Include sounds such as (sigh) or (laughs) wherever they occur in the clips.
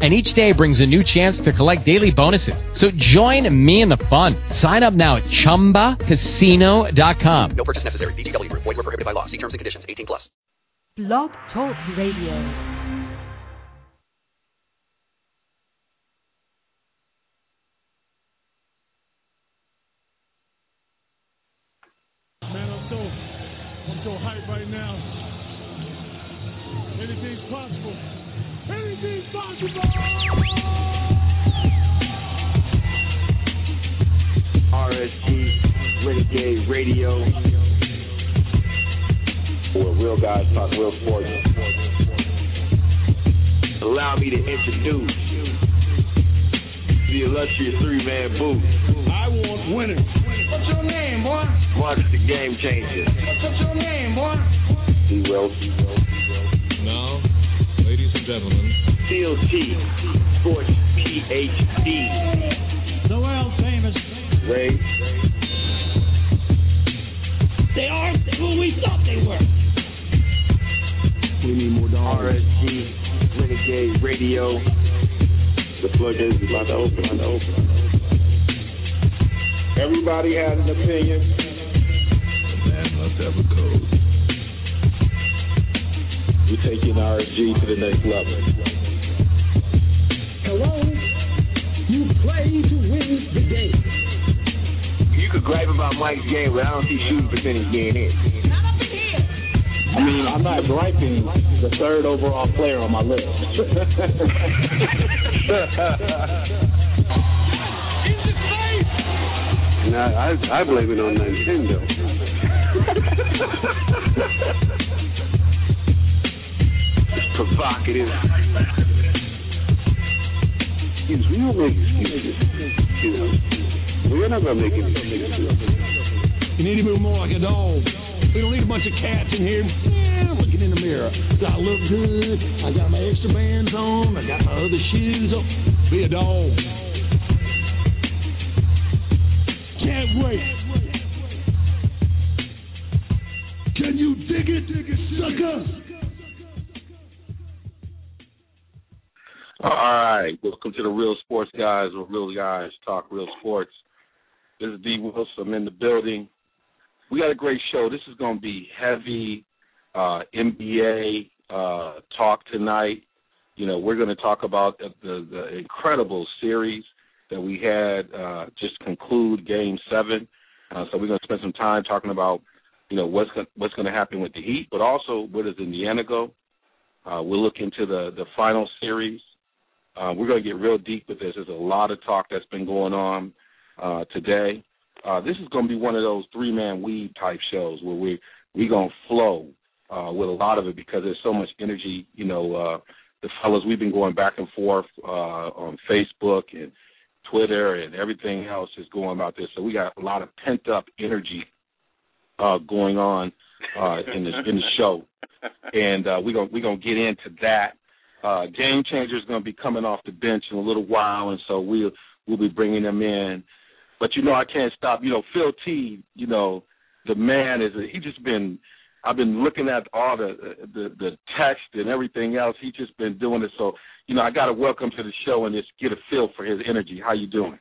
and each day brings a new chance to collect daily bonuses. So join me in the fun. Sign up now at ChumbaCasino.com. No purchase necessary. VGW Group. Void were prohibited by law. See terms and conditions. 18 plus. Blog Talk Radio. Man, I'm so, I'm so hyped right now. Anything's possible. Anything's possible. RSG Renegade Radio, where real guys talk real sports. Allow me to introduce the illustrious three-man booth. I want winners. What's your name, boy? Marcus the Game Changer. What's your name, boy? D. Wells. Now, ladies and gentlemen, Steel T. Sports PhD. The world famous. Ray. They are who we thought they were. We need more dollars. RSG Renegade Radio. The floodgates is about to open. About to open. Everybody has an opinion. man must have a code. We're taking RSG to the next level. Hello? You play to win the game. You could gripe about Mike's game, but I don't see shooting percentage getting in. I mean, I'm not griping the third overall player on my list. (laughs) Nah, I, I blame it on Nintendo. (laughs) it's provocative. Excuse we don't make excuses. You know, we're not gonna make any excuses. You need to move more like a dog. We don't need a bunch of cats in here yeah, looking in the mirror. Do I look good? I got my extra bands on. I got my other shoes on. Be a dog. Can't wait. Can you dig it, dig it, sucker? All right, welcome to the Real Sports Guys, where real guys talk real sports. This is D. Wilson. In the building. We got a great show. This is going to be heavy uh, NBA uh, talk tonight. You know, we're going to talk about the, the, the incredible series that we had uh, just conclude Game Seven. Uh, so we're going to spend some time talking about, you know, what's going what's going to happen with the Heat, but also where does Indiana go? Uh, we'll look into the the final series. Uh, we're going to get real deep with this. There's a lot of talk that's been going on uh, today. Uh, this is going to be one of those three man weave type shows where we we going to flow uh, with a lot of it because there's so much energy. You know, uh, the fellas we've been going back and forth uh, on Facebook and Twitter and everything else is going about this. So we got a lot of pent up energy uh, going on uh, in the in the show, (laughs) and uh, we're gonna we're gonna get into that. Uh, Game Changer is going to be coming off the bench in a little while, and so we'll we'll be bringing them in. But you know, I can't stop. You know, Phil T. You know, the man is. He just been. I've been looking at all the the the text and everything else. He's just been doing it. So you know, I got to welcome to the show and just get a feel for his energy. How you doing?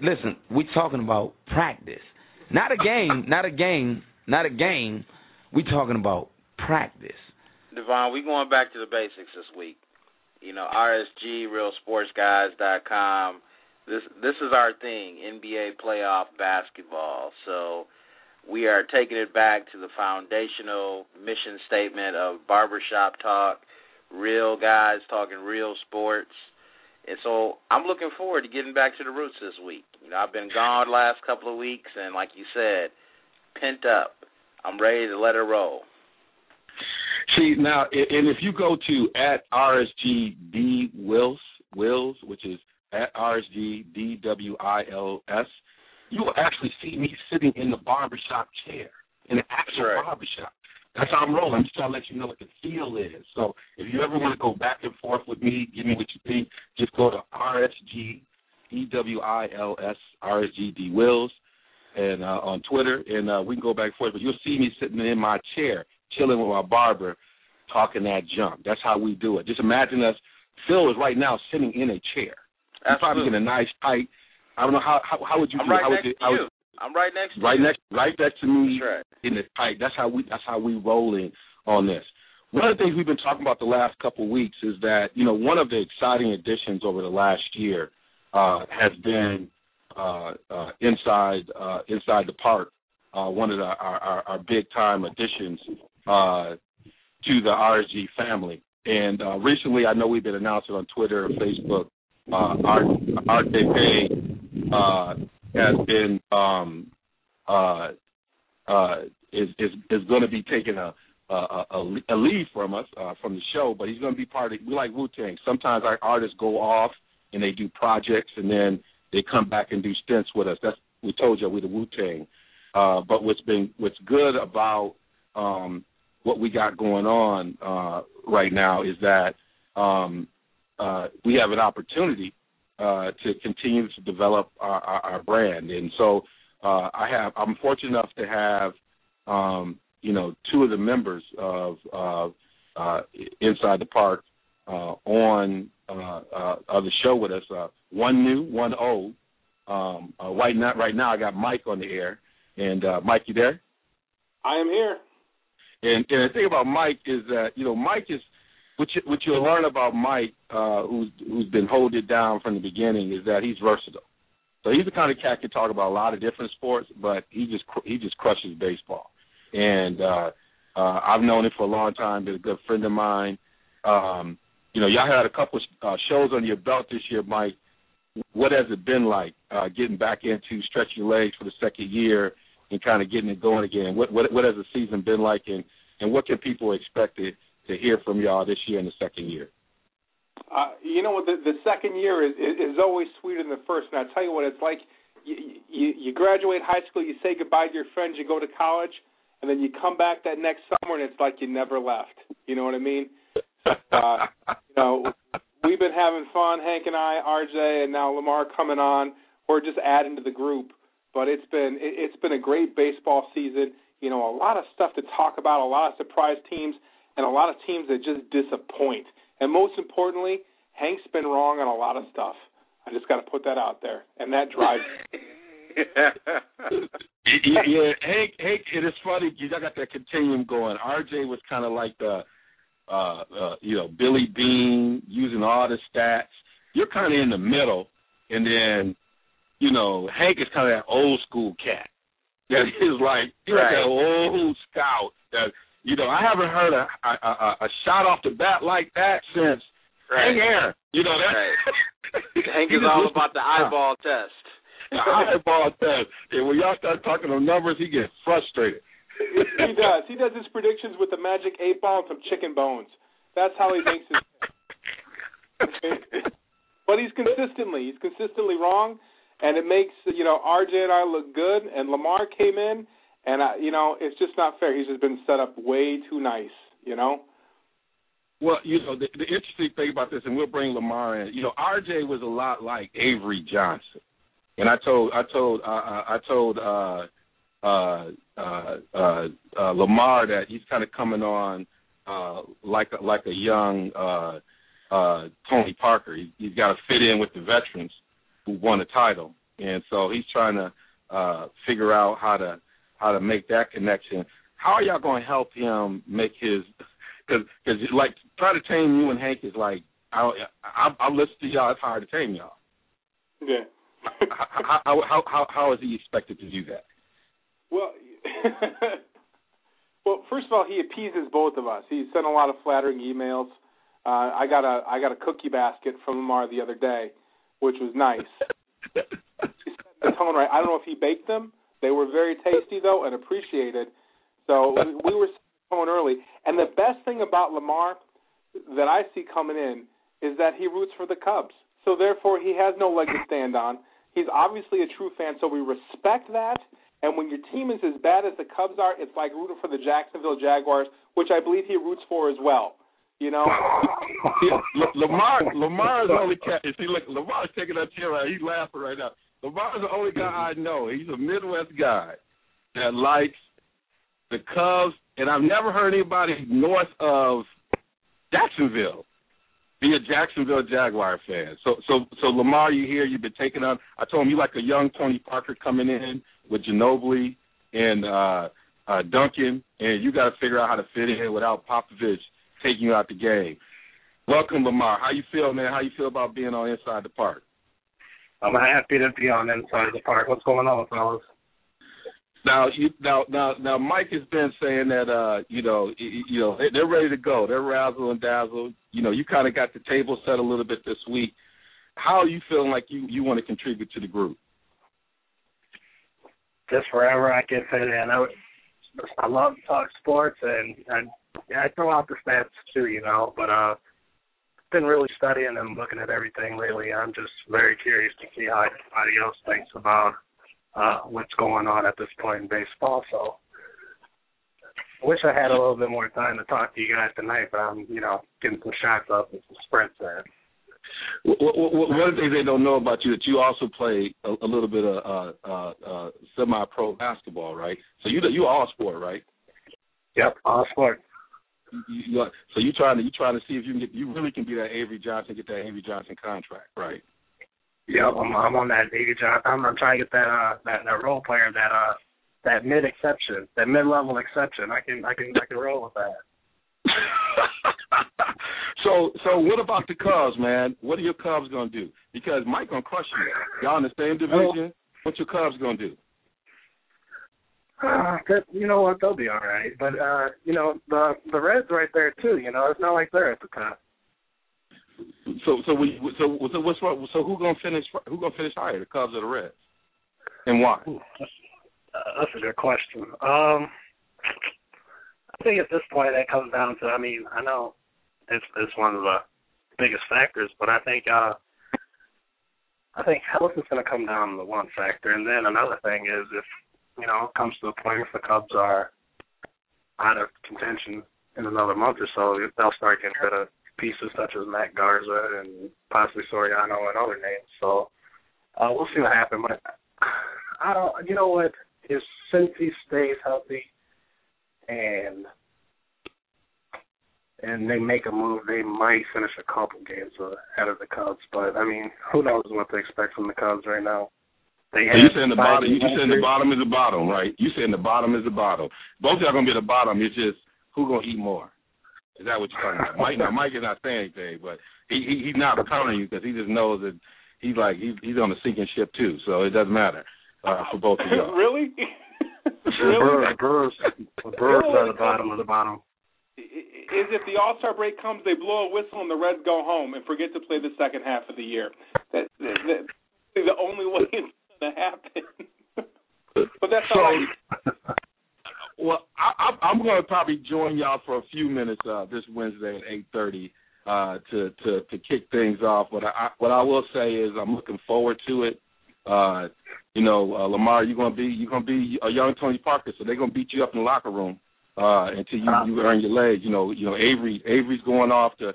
Listen, we talking about practice, not a game, not a game, not a game. We talking about practice. Devon, we going back to the basics this week. You know, RSG, RealSportsGuys.com. This this is our thing, NBA playoff basketball. So we are taking it back to the foundational mission statement of barbershop talk, real guys talking real sports. And so I'm looking forward to getting back to the roots this week. You know, I've been gone the last couple of weeks, and like you said, pent up. I'm ready to let it roll. See now, and if you go to at RSGD Wills Wills, which is at RSGDWILS, you will actually see me sitting in the barbershop chair in an actual right. barbershop. that's how I'm rolling. I'm just trying to let you know what the feel is. So if you ever want to go back and forth with me, give me what you think, just go to RSG E W I L S R S G D Wills and uh, on Twitter, and uh, we can go back and forth. But you'll see me sitting in my chair, chilling with my barber, talking that junk. That's how we do it. Just imagine us. Phil is right now sitting in a chair. He's probably in a nice tight. I don't know how how, how would you I'm do? right how would next you, to how would- you. I'm right next to right you. next right next to me right. in the tight. That's how we that's how we rolling on this. One of the things we've been talking about the last couple of weeks is that you know one of the exciting additions over the last year uh, has been uh, uh, inside uh, inside the park. Uh, one of the, our, our, our big time additions uh, to the RG family. And uh, recently, I know we've been announcing on Twitter and Facebook. Uh, Art RJP uh, has been um, uh, uh, is is is going to be taking a a, a, a leave from us uh, from the show, but he's going to be part of. We like Wu Tang. Sometimes our artists go off and they do projects, and then they come back and do stints with us. That's we told you we're the Wu Tang. Uh, but what's been what's good about um, what we got going on uh, right now is that um, uh, we have an opportunity uh, to continue to develop our, our, our brand, and so uh, I have I'm fortunate enough to have um, you know two of the members of uh, uh, Inside the Park uh, on uh, uh, of the show with us. Uh, one new, one old. Um, uh, right now, right now, I got Mike on the air, and uh, Mike, you there? I am here. And, and the thing about Mike is that you know Mike is what you what you'll learn about Mike, uh, who's who's been holding down from the beginning, is that he's versatile. So he's the kind of cat can talk about a lot of different sports, but he just he just crushes baseball. And uh, uh, I've known him for a long time. Been a good friend of mine. Um, you know, y'all had a couple uh, shows on your belt this year, Mike. What has it been like uh, getting back into stretching your legs for the second year and kind of getting it going again? What what what has the season been like, and and what can people expect to, to hear from y'all this year in the second year? Uh, you know what? The, the second year is, is always sweeter than the first. And I tell you what, it's like you, you you graduate high school, you say goodbye to your friends, you go to college, and then you come back that next summer, and it's like you never left. You know what I mean? (laughs) Uh, you know, we've been having fun, Hank and I, RJ, and now Lamar coming on. We're just adding to the group, but it's been it, it's been a great baseball season. You know, a lot of stuff to talk about, a lot of surprise teams, and a lot of teams that just disappoint. And most importantly, Hank's been wrong on a lot of stuff. I just got to put that out there, and that drives. (laughs) yeah, yeah, Hank, Hank, it is funny. You got that continuum going. RJ was kind of like the, uh, uh, you know, Billy Beane using all the stats. You're kind of in the middle, and then, you know, Hank is kind of that old school cat. (laughs) That is like he's like Right. that old scout. That you know, I haven't heard a a, a, a shot off the bat like that since Right. Hank Aaron. You know that. (laughs) Hank is all about the uh, eyeball test. the eyeball (laughs) test. And when y'all start talking on numbers, he gets frustrated. he does. He does his predictions with the magic eight ball and some chicken bones. That's how he makes his. but he's consistently he's consistently wrong, and it makes you know RJ and I look good. And Lamar came in, and I, you know it's just not fair. He's just been set up way too nice. You know. Well, you know, the, the interesting thing about this, and we'll bring Lamar in. You know, RJ was a lot like Avery Johnson, and I told, I told, uh, uh, I told uh, uh, uh, uh, uh, Lamar that he's kind of coming on uh, like a, like a young uh, uh, Tony Parker. He, he's got to fit in with the veterans who won a title, and so he's trying to uh, figure out how to how to make that connection. How are y'all going to help him make his because because like trying to tame you and Hank is like I I I listen to y'all. It's hard to tame y'all. Yeah. how, how how how how is he expected to do that? Well, (laughs) well, first of all, he appeases both of us. He sent a lot of flattering emails. Uh, I got a I got a cookie basket from Lamar the other day, which was nice. (laughs) he set the tone right. I don't know if he baked them. They were very tasty though and appreciated. So we, we were going early. And the best thing about Lamar that I see coming in is that he roots for the Cubs. So therefore, he has no leg to stand on. He's obviously a true fan, so we respect that. And when your team is as bad as the Cubs are, it's like rooting for the Jacksonville Jaguars, which I believe he roots for as well. You know, (laughs) yeah, Lamar Lamar is the only cat. See, look, Lamar's taking that chair right. He's laughing right now. Lamar's the only guy I know. He's a Midwest guy that likes the Cubs, and I've never heard anybody north of Jacksonville be a Jacksonville Jaguar fan. So, so, so Lamar, you here? You've been taking on. I told him you like a young Tony Parker coming in with Ginobili and uh, uh, Duncan, and you got to figure out how to fit in without Popovich taking you out the game. Welcome, Lamar. How you feel, man? How you feel about being on Inside the Park? I'm happy to be on Inside the Park. What's going on, fellas? Now, you, now, now, now, Mike has been saying that, uh, you know, you, know, they're ready to go. They're razzle and dazzle. You know, you kind of got the table set a little bit this week. How are you feeling like you you want to contribute to the group? Just wherever I can fit in. I, I love to talk sports, and, and yeah, I throw out the stats too, you know. But uh, been really studying and looking at everything lately. I'm just very curious to see how everybody else thinks about uh, what's going on at this point in baseball. So, I wish I had a little bit more time to talk to you guys tonight, but I'm, you know, getting some shots up and some sprints in. One of the things they don't know about you that you also play a, a little bit of uh, uh, uh, semi-pro basketball, right? So you you all sport, right? Yep, all sport you, you, so you trying to you trying to see if you can get you really can be that Avery Johnson, get that Avery Johnson contract, right? Yeah, I'm, I'm on that Avery Johnson. I'm, I'm trying to get that uh that, that role player that uh that mid exception, that mid level exception. I can I can I can roll with that. (laughs) so so what about the Cubs, man? What are your Cubs gonna do? Because Mike gonna crush you. Y'all in the same division. What your Cubs gonna do? Uh, (sighs) that, you know what? They'll be all right. But uh, you know the the Reds right there too. You know, it's not like they're at the top. So so we so so what's so who gonna finish who gonna finish higher, the Cubs or the Reds, and why? Uh, that's a good question. Um, I think at this point that comes down to. I mean, I know it's it's one of the biggest factors, but I think uh, I think health is going to come down to one factor, and then another thing is if you know, comes to the point if the Cubs are out of contention in another month or so, they'll start getting rid of pieces such as Matt Garza and possibly Soriano and other names. So uh, we'll see what happens. But I don't. You know what? If since he stays healthy and and they make a move, they might finish a couple games ahead of the Cubs. But I mean, who knows what to expect from the Cubs right now? They so you saying the bottom? You saying the bottom is the bottom, right? You saying the bottom is the bottom. Both of y'all gonna be at the bottom. It's just who gonna eat more. Is that what you're talking about? Mike, now Mike is not saying anything, but he, he he's not countering you because he just knows that he's like he's he's on a sinking ship too, so it doesn't matter uh, for both of y'all. (laughs) (laughs) really? really? The Brewers, the Brewers are the bottom of the bottom. Is if the All Star break comes, they blow a whistle and the Reds go home and forget to play the second half of the year. That, that, that the only way to happen. (laughs) but that's so, all right. (laughs) Well, I, I'm going to probably join y'all for a few minutes uh, this Wednesday at eight thirty uh, to to to kick things off. But I, what I will say is I'm looking forward to it. Uh, you know, uh, Lamar, you're gonna be you're gonna be a young Tony Parker, so they're gonna beat you up in the locker room uh, until you, you earn your legs. You know, you know Avery Avery's going off to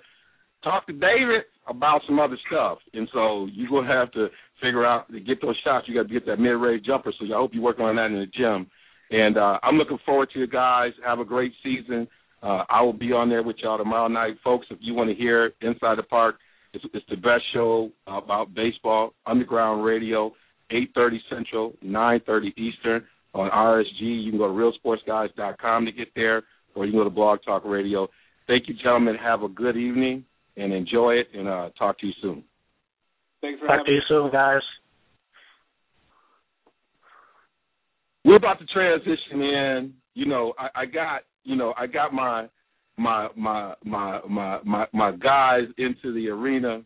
talk to David about some other stuff, and so you're gonna have to figure out to get those shots. You got to get that mid-range jumper. So I hope you're working on that in the gym. And uh, I'm looking forward to you guys. Have a great season. Uh, I will be on there with y'all tomorrow night, folks. If you want to hear Inside the Park, it's, it's the best show about baseball. Underground Radio, 8:30 Central, 9:30 Eastern on RSG. You can go to realsportsguys.com to get there, or you can go to Blog Talk Radio. Thank you, gentlemen. Have a good evening and enjoy it. And uh, talk to you soon. Thanks for Talk to you soon, guys. We're about to transition in. You know, I, I got you know I got my my my my my my my guys into the arena.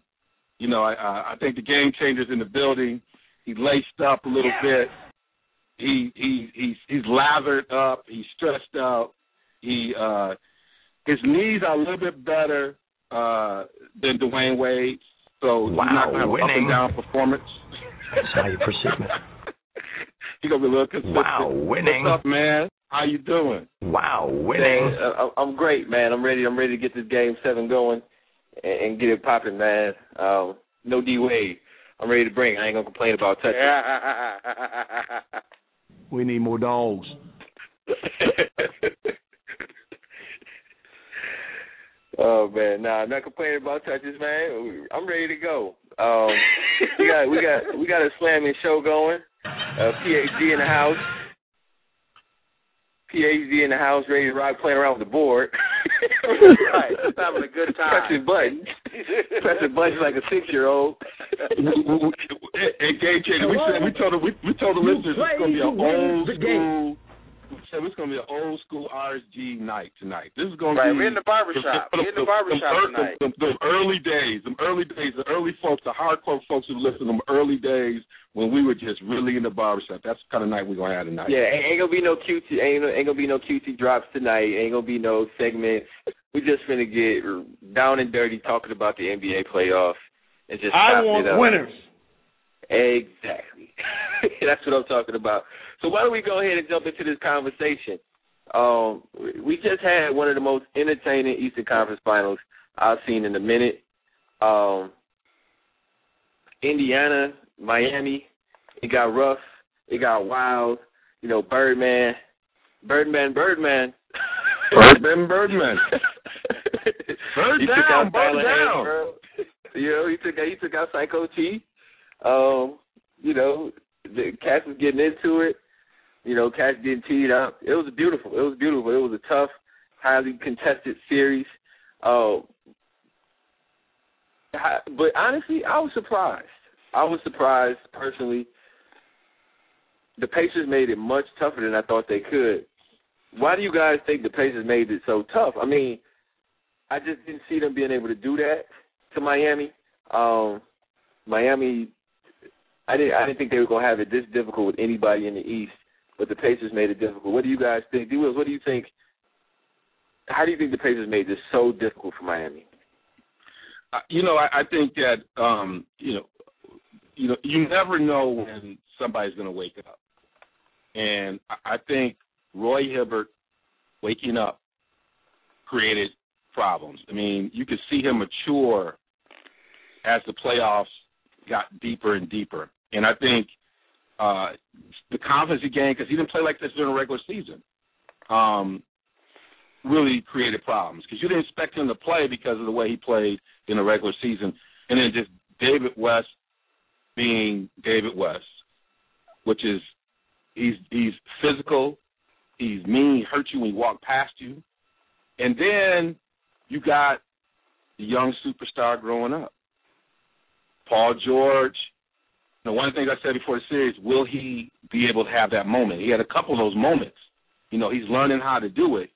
You know, I I think the game changers in the building. He laced up a little yeah. bit. He he he's he's lathered up. He's stressed out. He uh his knees are a little bit better uh than Dwyane Wade's. So wow, not going to have winning. up and down performance. That's how you perceive it. (laughs) He gonna be a little consistent. Wow, winning. What's up, man? How you doing? Wow, winning. Man, uh, I'm great, man. I'm ready. I'm ready to get this game seven going and, and get it popping, man. Um, no D Wade. I'm ready to bring. I ain't gonna complain about touching. (laughs) We need more dogs. (laughs) oh man, nah, I'm not complaining about touches, man. I'm ready to go. Um, we got we got we got a slamming show going. Uh, PhD in the house. PhD in the house, ready to rock, playing around with the board. (laughs) right, just having a good (laughs) time. Pressing buttons, pressing buttons like a six year old. Hey, Gay Trader, we said we told the we, we told the listeners it's gonna be an old school. We said it's gonna be an old school RSG night tonight. This is gonna Right, be we're in the barbershop. the- We're in the the- barbershop the- tonight. The, the, the early days, the early days, the early folks, the hardcore folks who listen, to them early days when we were just really in the barbershop. That's the kind of night we're gonna have tonight. Yeah, ain't, ain't gonna be no QT. Ain't, ain't gonna be no QT drops tonight. Ain't gonna be no segments. We just gonna get down and dirty talking about the NBA playoffs and just. I chop want it up. winners. Exactly. (laughs) That's what I'm talking about. So why don't we go ahead and jump into this conversation? Um, we just had one of the most entertaining Eastern Conference Finals I've seen in a minute. Um, Indiana, Miami, it got rough, it got wild. You know, Birdman, Birdman, Birdman, (laughs) Birdman, Birdman. (laughs) Bird he took down, out bird down. You know, he took he took out Psycho T. Um, you know, the Cass was getting into it. You know, Cass getting teed up. It was beautiful. It was beautiful. It was a tough, highly contested series. Uh, but honestly, I was surprised. I was surprised personally. The Pacers made it much tougher than I thought they could. Why do you guys think the Pacers made it so tough? I mean, I just didn't see them being able to do that to Miami. Um, Miami, I didn't. I didn't think they were to have it this difficult with anybody in the East, but the Pacers made it difficult. What do you guys think? D. Wills, what do you think? How do you think the Pacers made this so difficult for Miami? Uh, you know, I, I think that um, you know, you know, you never know when somebody's going to wake up, and I, I think Roy Hibbert waking up created problems. I mean, you could see him mature as the playoffs got deeper and deeper, and I think uh, the confidence he gained because he didn't play like this during the regular season. Um, really created problems because you didn't expect him to play because of the way he played in the regular season, and then just David West being David West, which is he's he's physical, he's mean, he hurt you when he walk past you, and then you got the young superstar growing up, Paul George. Know, one of the things I said before the series, will he be able to have that moment? He had a couple of those moments. You know, he's learning how to do it.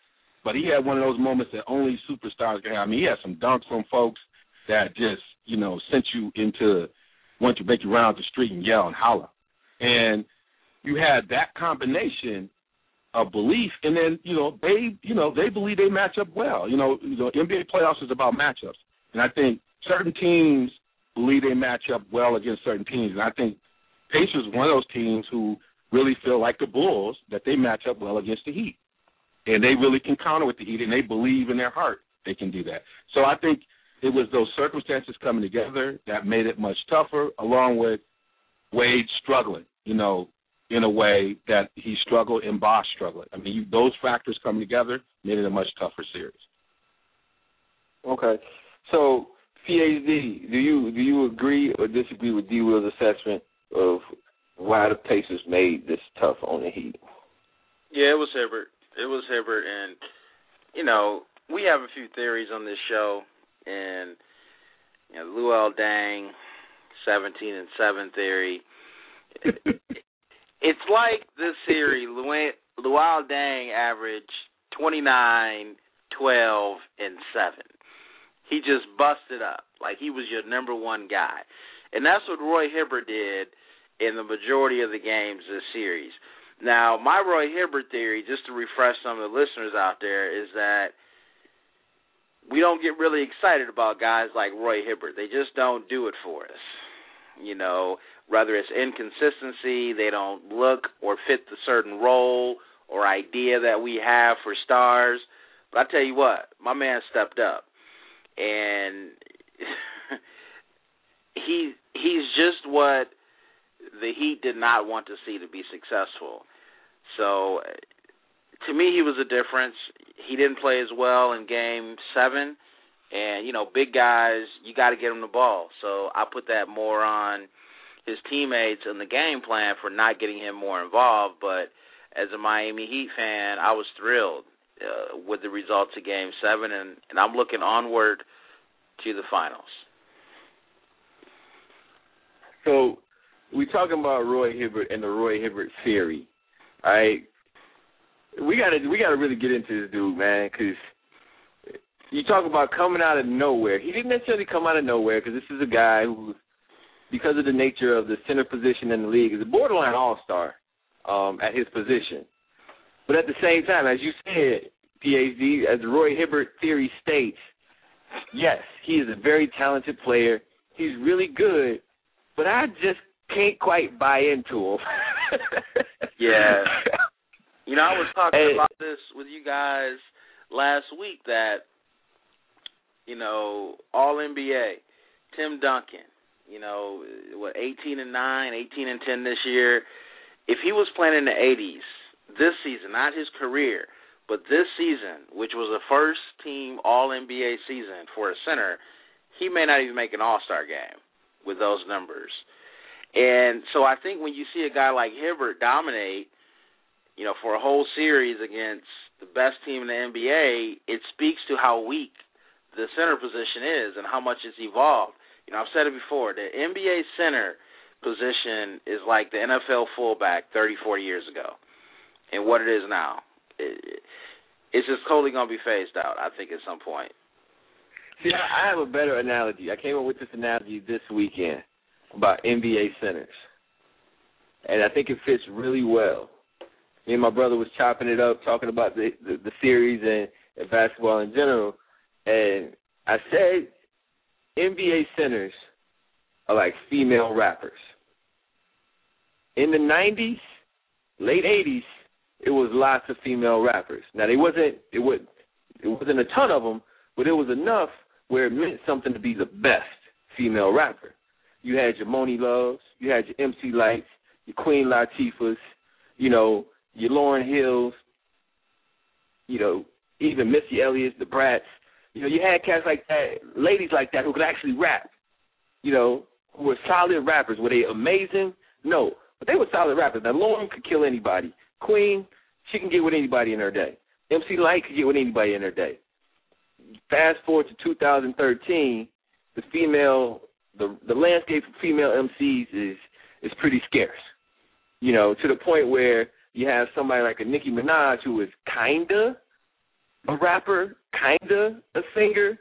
But he had one of those moments that only superstars can have. I mean, he had some dunks from folks that just, you know, sent you into want to make you round the street and yell and holler. And you had that combination of belief, and then you know they, you know, they believe they match up well. You know, you know, NBA playoffs is about matchups, and I think certain teams believe they match up well against certain teams, and I think Pacers is one of those teams who really feel like the Bulls that they match up well against the Heat and they really can counter with the Heat, and they believe in their heart they can do that. So I think it was those circumstances coming together that made it much tougher, along with Wade struggling, you know, in a way that he struggled and Bosh struggling. I mean, you, those factors coming together made it a much tougher series. Okay, so PhD, do you do you agree or disagree with D. Will's assessment of why the Pacers made this tough on the Heat? Yeah, it was Hibbert. It was Hibbert, and you know we have a few theories on this show, and you know Luol Deng, seventeen and seven theory. (laughs) it's like this series. Luol Deng averaged twenty nine, twelve, and seven. He just busted up like he was your number one guy, and that's what Roy Hibbert did in the majority of the games this series. Now, my Roy Hibbert theory, just to refresh some of the listeners out there, is that we don't get really excited about guys like Roy Hibbert. They just don't do it for us. You know, whether it's inconsistency, they don't look or fit the certain role or idea that we have for stars. But I tell you what, my man stepped up, and (laughs) he he's just what the Heat did not want to see to be successful. So to me, he was a difference. He didn't play as well in Game Seven, and you know, big guys, you got to get them the ball. So I put that more on his teammates and the game plan for not getting him more involved. But as a Miami Heat fan, I was thrilled uh, with the results of Game Seven, and, and I'm looking onward to the finals. So we talking about Roy Hibbert and the Roy Hibbert theory, right? We gotta we gotta really get into this dude, man, because you talk about coming out of nowhere. He didn't necessarily come out of nowhere because this is a guy who, because of the nature of the center position in the league, is a borderline all star um, at his position. But at the same time, as you said, PhD, as Roy Hibbert theory states, yes, he is a very talented player. He's really good, but I just can't quite buy into him. (laughs) yeah. You know, I was talking Hey. about this with you guys last week that, you know, all NBA, Tim Duncan, you know, what, 18 and 9, 18 and 10 this year. If he was playing in the 80s this season, not his career, but this season, which was a first team all NBA season for a center, he may not even make an all star game with those numbers. And so I think when you see a guy like Hibbert dominate, you know, for a whole series against the best team in the NBA, it speaks to how weak the center position is and how much it's evolved. You know, I've said it before, the NBA center position is like the NFL fullback 30, 40 years ago. And what it is now. It, it's just totally going to be phased out, I think, at some point. See, I I have a better analogy. I came up with this analogy this weekend about NBA centers, and I think it fits really well. Me and my brother was chopping it up, talking about the the, the series and, and basketball in general, and I said NBA centers are like female rappers. In the '90s, late '80s, it was lots of female rappers. Now they wasn't it was it wasn't a ton of them, but it was enough where it meant something to be the best female rapper. You had your Monie Loves, you had your MC Lytes, your Queen Latifahs, you know, your Lauryn Hills, you know, even Missy Elliott, the Brats. You know, you had cats like that, ladies like that who could actually rap. You know, who were solid rappers. Were they amazing? No, but they were solid rappers. Now Lauryn could kill anybody. Queen, she can get with anybody in her day. MC Lyte could get with anybody in her day. Fast forward to 2013, the female, the the landscape for female MCs is is pretty scarce. You know, to the point where you have somebody like a Nicki Minaj who is kinda a rapper, kinda a singer,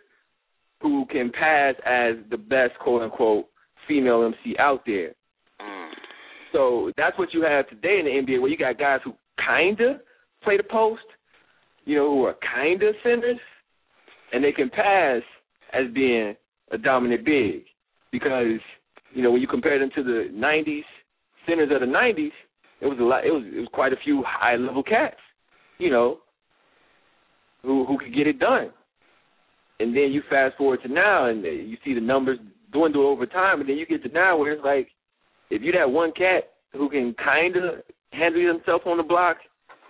who can pass as the best quote unquote female MC out there. So that's what you have today in the NBA, where you got guys who kinda play the post, you know, who are kinda centers, and they can pass as being a dominant big, because you know when you compare them to the '90s centers of the '90s, it was a lot. It was it was quite a few high level cats, you know, who who could get it done. And then you fast forward to now, and you see the numbers dwindle over time, and then you get to now where it's like, if you that one cat who can kind of handle himself on the block,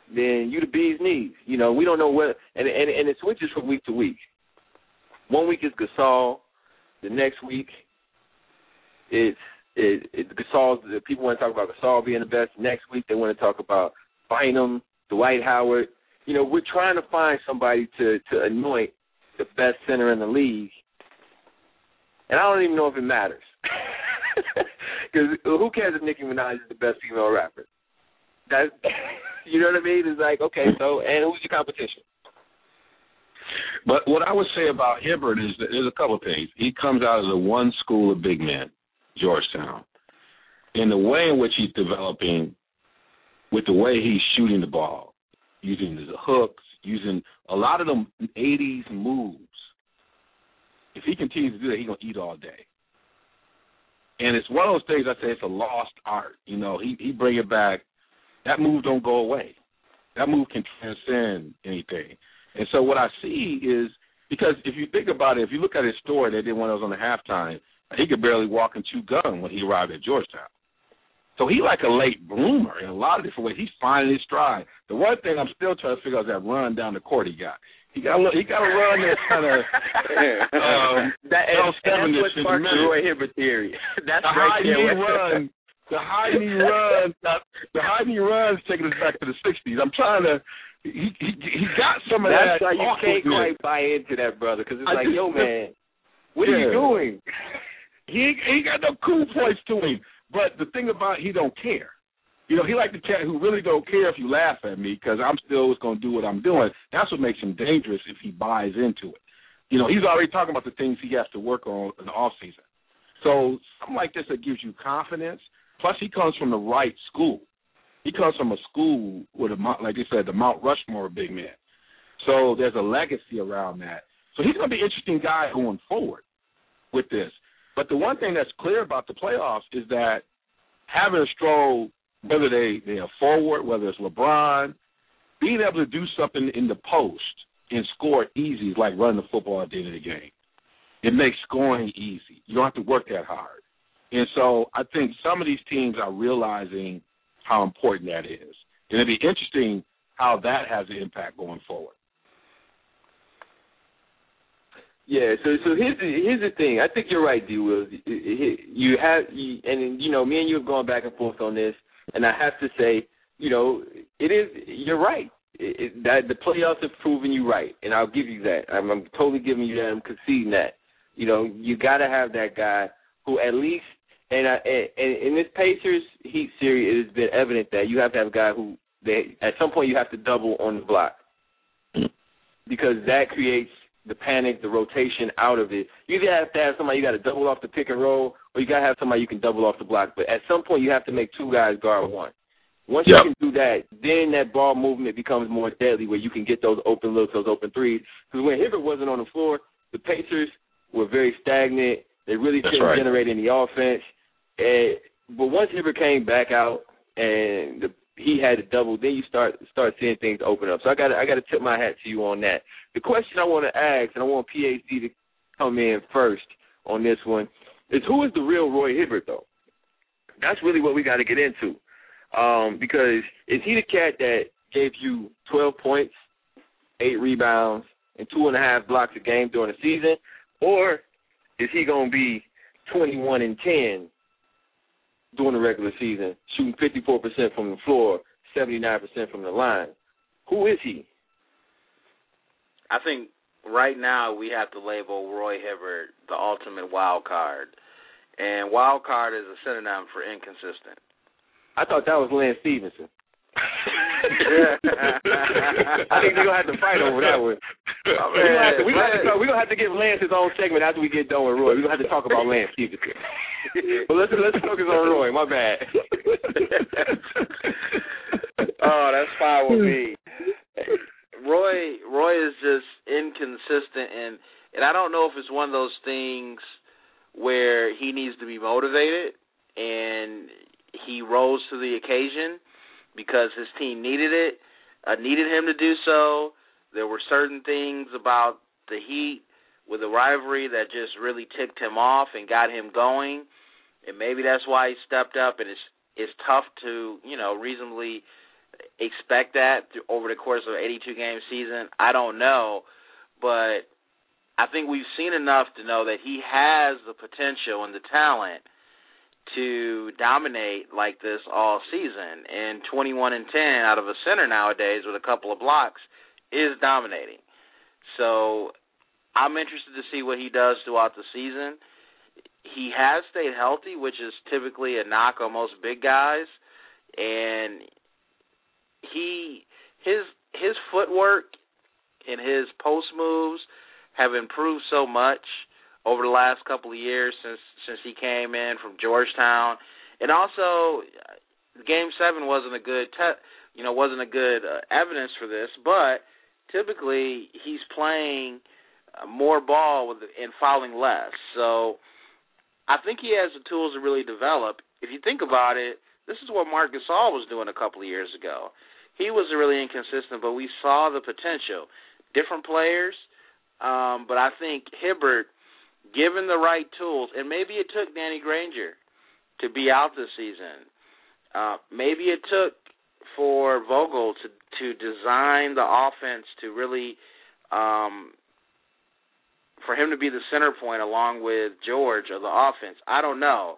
then you the bee's knees. You know, we don't know what, and and and it switches from week to week. One week is Gasol, the next week it's it, it Gasol. The people want to talk about Gasol being the best. Next week they want to talk about Bynum, Dwight Howard. You know, we're trying to find somebody to to anoint the best center in the league, and I don't even know if it matters. (laughs) Because who cares if Nicki Minaj is the best female rapper? That you know what I mean? It's like okay, so and who's your competition? But what I would say about Hibbert is that there's a couple of things. He comes out of the one school of big men, Georgetown. In the way in which he's developing, with the way he's shooting the ball, using the hooks, using a lot of them 80s moves. If he continues to do that, he's going to eat all day. And it's one of those things I say it's a lost art. You know, he he bring it back. That move don't go away. That move can transcend anything. And so what I see is because if you think about it, if you look at his story, they did one that was on the halftime. He could barely walk and chew gum when he arrived at Georgetown. So he like a late bloomer in a lot of different ways. He's finding his stride. The one thing I'm still trying to figure out is that run down the court he got. He got a he got a run that's kind of um, (laughs) that, and, L seven and that's what sparked the Roy Hibbert theory. (laughs) That's the right high there. knee run, the high knee run, the high knee runs taking us back to the '60s. I'm trying to. He he he got some of That's that. why you can't quite buy into that, brother, because it's I like, just- yo, man, what are you doing? He he got no cool points to him. But the thing about he don't care. You know, he like the cat who really don't care if you laugh at me because I'm still going to do what I'm doing. That's what makes him dangerous if he buys into it. You know, he's already talking about the things he has to work on in the off season. So something like this that gives you confidence. Plus, he comes from the right school. He comes from a school with a like they said, the Mount Rushmore big men. So there's a legacy around that. So he's going to be an interesting guy going forward with this. But the one thing that's clear about the playoffs is that having a strong, whether they they are forward, whether it's LeBron, being able to do something in the post and score easy is like running the football at the end of the game. It makes scoring easy. You don't have to work that hard. And so I think some of these teams are realizing how important that is. And it'll be interesting how that has an impact going forward. Yeah, so so here's the here's the thing. I think you're right, D. Will. You have you, and you know me and you have gone back and forth on this, and I have to say, you know, it is you're right. It, it, that the playoffs have proven you right, and I'll give you that. I'm, I'm totally giving you that. I'm conceding that. You know, you got to have that guy who at least, and, I, and, in this Pacers Heat series, it has been evident that you have to have a guy who, they, at some point, you have to double on the block mm. because that creates the panic, the rotation out of it. You either have to have somebody you got to double off the pick and roll, or you got to have somebody you can double off the block. But at some point, you have to make two guys guard one. Once Yep. you can do that, then that ball movement becomes more deadly, where you can get those open looks, those open threes. Because when Hibbert wasn't on the floor, the Pacers were very stagnant. They really That's couldn't right. generate any offense. And but once Hibbert came back out and the, he had a double, then you start start seeing things open up. So I got I got to tip my hat to you on that. The question I want to ask, and I want PhD to come in first on this one, is who is the real Roy Hibbert though? That's really what we got to get into. Um, because is he the cat that gave you 12 points, eight rebounds, and two and a half blocks a game during the season, or is he going to be 21 and 10 during the regular season, shooting 54% from the floor, 79% from the line? Who is he? I think right now we have to label Roy Hibbert the ultimate wild card, and wild card is a synonym for inconsistent. I thought that was Lance Stephenson. (laughs) (laughs) I think they're gonna have to fight over that one. We're gonna, have to, we gonna, have to, we gonna have to give Lance his own segment after we get done with Roy. We're gonna have to talk about Lance Stephenson. (laughs) but let's let's focus on Roy. My bad. (laughs) oh, that's fine with me. Roy Roy is just inconsistent and and I don't know if it's one of those things where he needs to be motivated and he rose to the occasion because his team needed it, uh, needed him to do so. There were certain things about the Heat with the rivalry that just really ticked him off and got him going, and maybe that's why he stepped up. And it's it's tough to you know reasonably expect that th- over the course of an 82 game season. I don't know, but I think we've seen enough to know that he has the potential and the talent to dominate like this all season. And 21 and 10 out of a center nowadays with a couple of blocks is dominating. So I'm interested to see what he does throughout the season. He has stayed healthy, which is typically a knock on most big guys, and he his his footwork and his post moves have improved so much over the last couple of years since since he came in from Georgetown, and also Game Seven wasn't a good te- you know wasn't a good uh, evidence for this, but typically he's playing uh, more ball with and fouling less. So I think he has the tools to really develop. If you think about it, this is what Marc Gasol was doing a couple of years ago. He was really inconsistent, but we saw the potential. Different players, um, but I think Hibbert, given the right tools, and maybe it took Danny Granger to be out this season. Uh, maybe it took for Vogel to to design the offense to really um, for him to be the center point along with George of the offense. I don't know,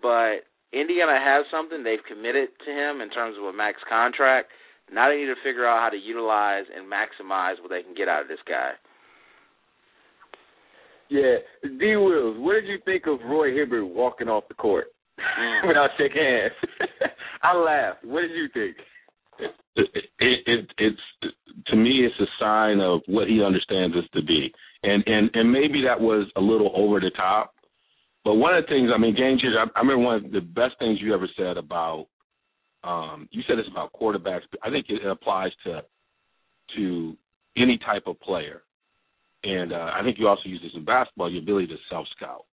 but Indiana has something they've committed to him in terms of a max contract. Now they need to figure out how to utilize and maximize what they can get out of this guy. Yeah, D. Wills, what did you think of Roy Hibbert walking off the court Mm. (laughs) without shaking hands? (laughs) I laughed. What did you think? It, it, it it's to me it's a sign of what he understands us to be. And and and maybe that was a little over the top but one of the things i mean game changer I, I remember one of the best things you ever said about um you said this about quarterbacks i think it applies to to any type of player. And uh, i think you also use this in basketball your ability to self scout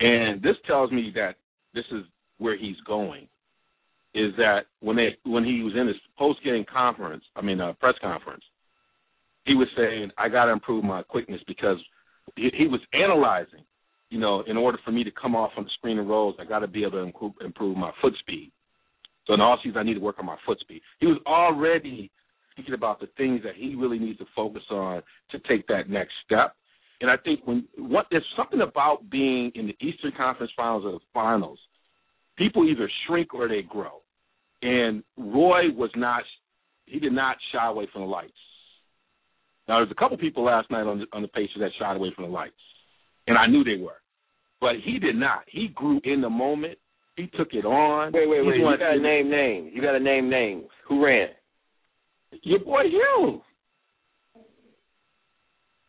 and this tells me that this is where he's going is that when they when he was in his post game conference, I mean uh, press conference, he was saying I got to improve my quickness because he, he was analyzing. You know, in order for me to come off on the screen and rolls, I got to be able to improve, improve my foot speed. So in all season, I need to work on my foot speed. He was already thinking about the things that he really needs to focus on to take that next step. And I think when what there's something about being in the Eastern Conference Finals or the Finals people either shrink or they grow. And Roy was not he did not shy away from the lights. Now there's a couple people last night on the on the Pacers that shied away from the lights. And I knew they were. But he did not. He grew in the moment. He took it on. Wait, wait, wait. You one- got to name names. You got to name names. Who ran? Your boy Hugh.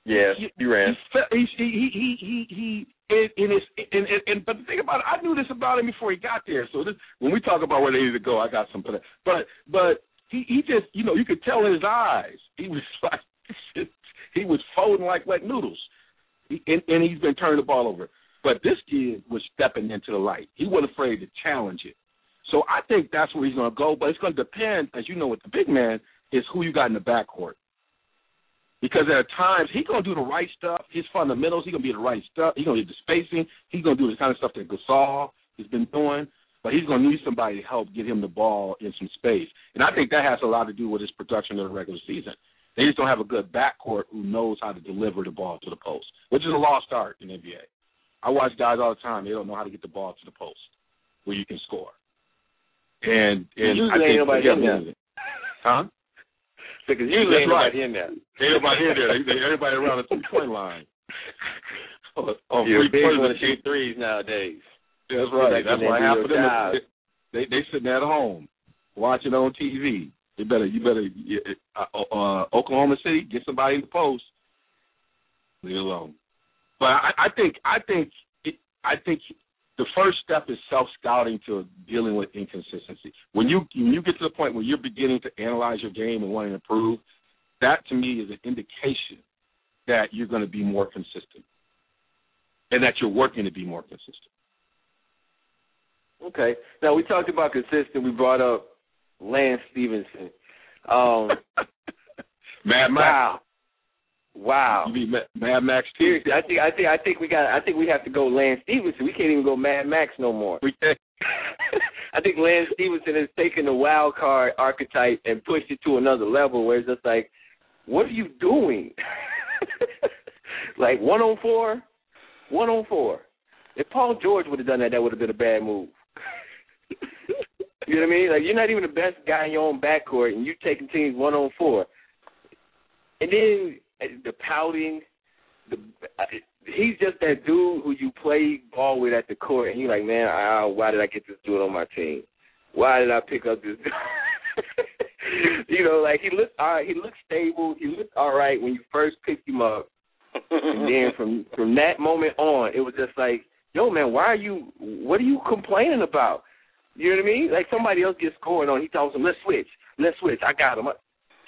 Yeah, you ran. He he he he he he and, and it's and, and, and but the thing about it, I knew this about him before he got there. So this, when we talk about where they need to go, I got some. But but he he just you know you could tell in his eyes he was (laughs) like he was folding like wet noodles, he, and, and he's been turning the ball over. But this kid was stepping into the light. He wasn't afraid to challenge it. So I think that's where he's going to go. But it's going to depend, as you know, with the big man, is who you got in the backcourt. Because there are times he's gonna do the right stuff. His fundamentals, he's gonna be the right stuff. He's gonna do the spacing. He's gonna do the kind of stuff that Gasol has been doing. But he's gonna need somebody to help get him the ball in some space. And I think that has a lot to do with his production in the regular season. They just don't have a good backcourt who knows how to deliver the ball to the post, which is a lost art in the NBA. I watch guys all the time; they don't know how to get the ball to the post where you can score. And and Usually I think ain't nobody yeah. Huh? Because usually That's right. in there. Everybody in there. They, everybody around the three point line. (laughs) on, on You're big to shoot threes nowadays. That's right. That's when why half of them they they sitting at home watching on TV. You better you better uh, uh, Oklahoma City get somebody in the post. Leave it alone. But I, I think I think it, I think the first step is self scouting to dealing with inconsistency. When you when you get to the point where you're beginning to analyze your game and wanting to improve, that to me is an indication that you're going to be more consistent and that you're working to be more consistent. Okay. Now we talked about consistent. We brought up Lance Stephenson. Um, (laughs) Mad wow. Wow. You be Mad Max too. Seriously, I think I think I think we got I think we have to go Lance Stephenson. We can't even go Mad Max no more. We can't. (laughs) I think Lance Stephenson has taken the wild card archetype and pushed it to another level where it's just like, what are you doing? (laughs) like one on four, one on four. If Paul George would have done that, that would have been a bad move. (laughs) you know what I mean? Like you're not even the best guy in your own backcourt, and you're taking teams one on four. And then the pouting, the uh, he's just that dude who you play ball with at the court, and you're like, man, ah, why did I get this dude on my team? Why did I pick up this? Dude? (laughs) you know, like he looks all right, he looks stable, he looks all right when you first picked him up, and then (laughs) from from that moment on, it was just like, yo, man, why are you? What are you complaining about? You know what I mean? Like somebody else gets scoring on, he tells him, let's switch, let's switch. I got him.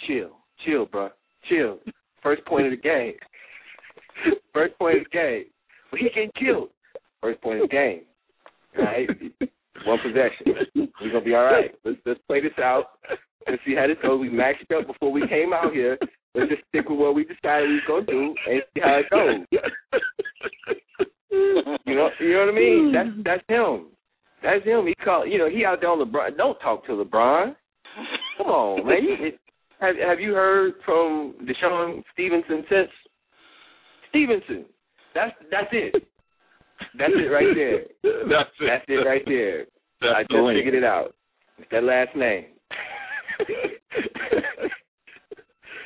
Chill, chill, bro, chill. First point of the game. First point of the game. But he getting killed. First point of the game. Right, one possession. We're gonna be all right. Let's let's play this out. Let's see how this goes. We maxed up before we came out here. Let's just stick with what we decided we was gonna do and see how it goes. You know, you know what I mean? That's that's him. That's him. He called. you know he out there on LeBron. Don't talk to LeBron. Come on, man. Have Have you heard from DeShawn Stevenson since? Stevenson. That's that's it. That's it right there. (laughs) That's it. That's it right there. That's I just link. figured it out. It's that last name. (laughs)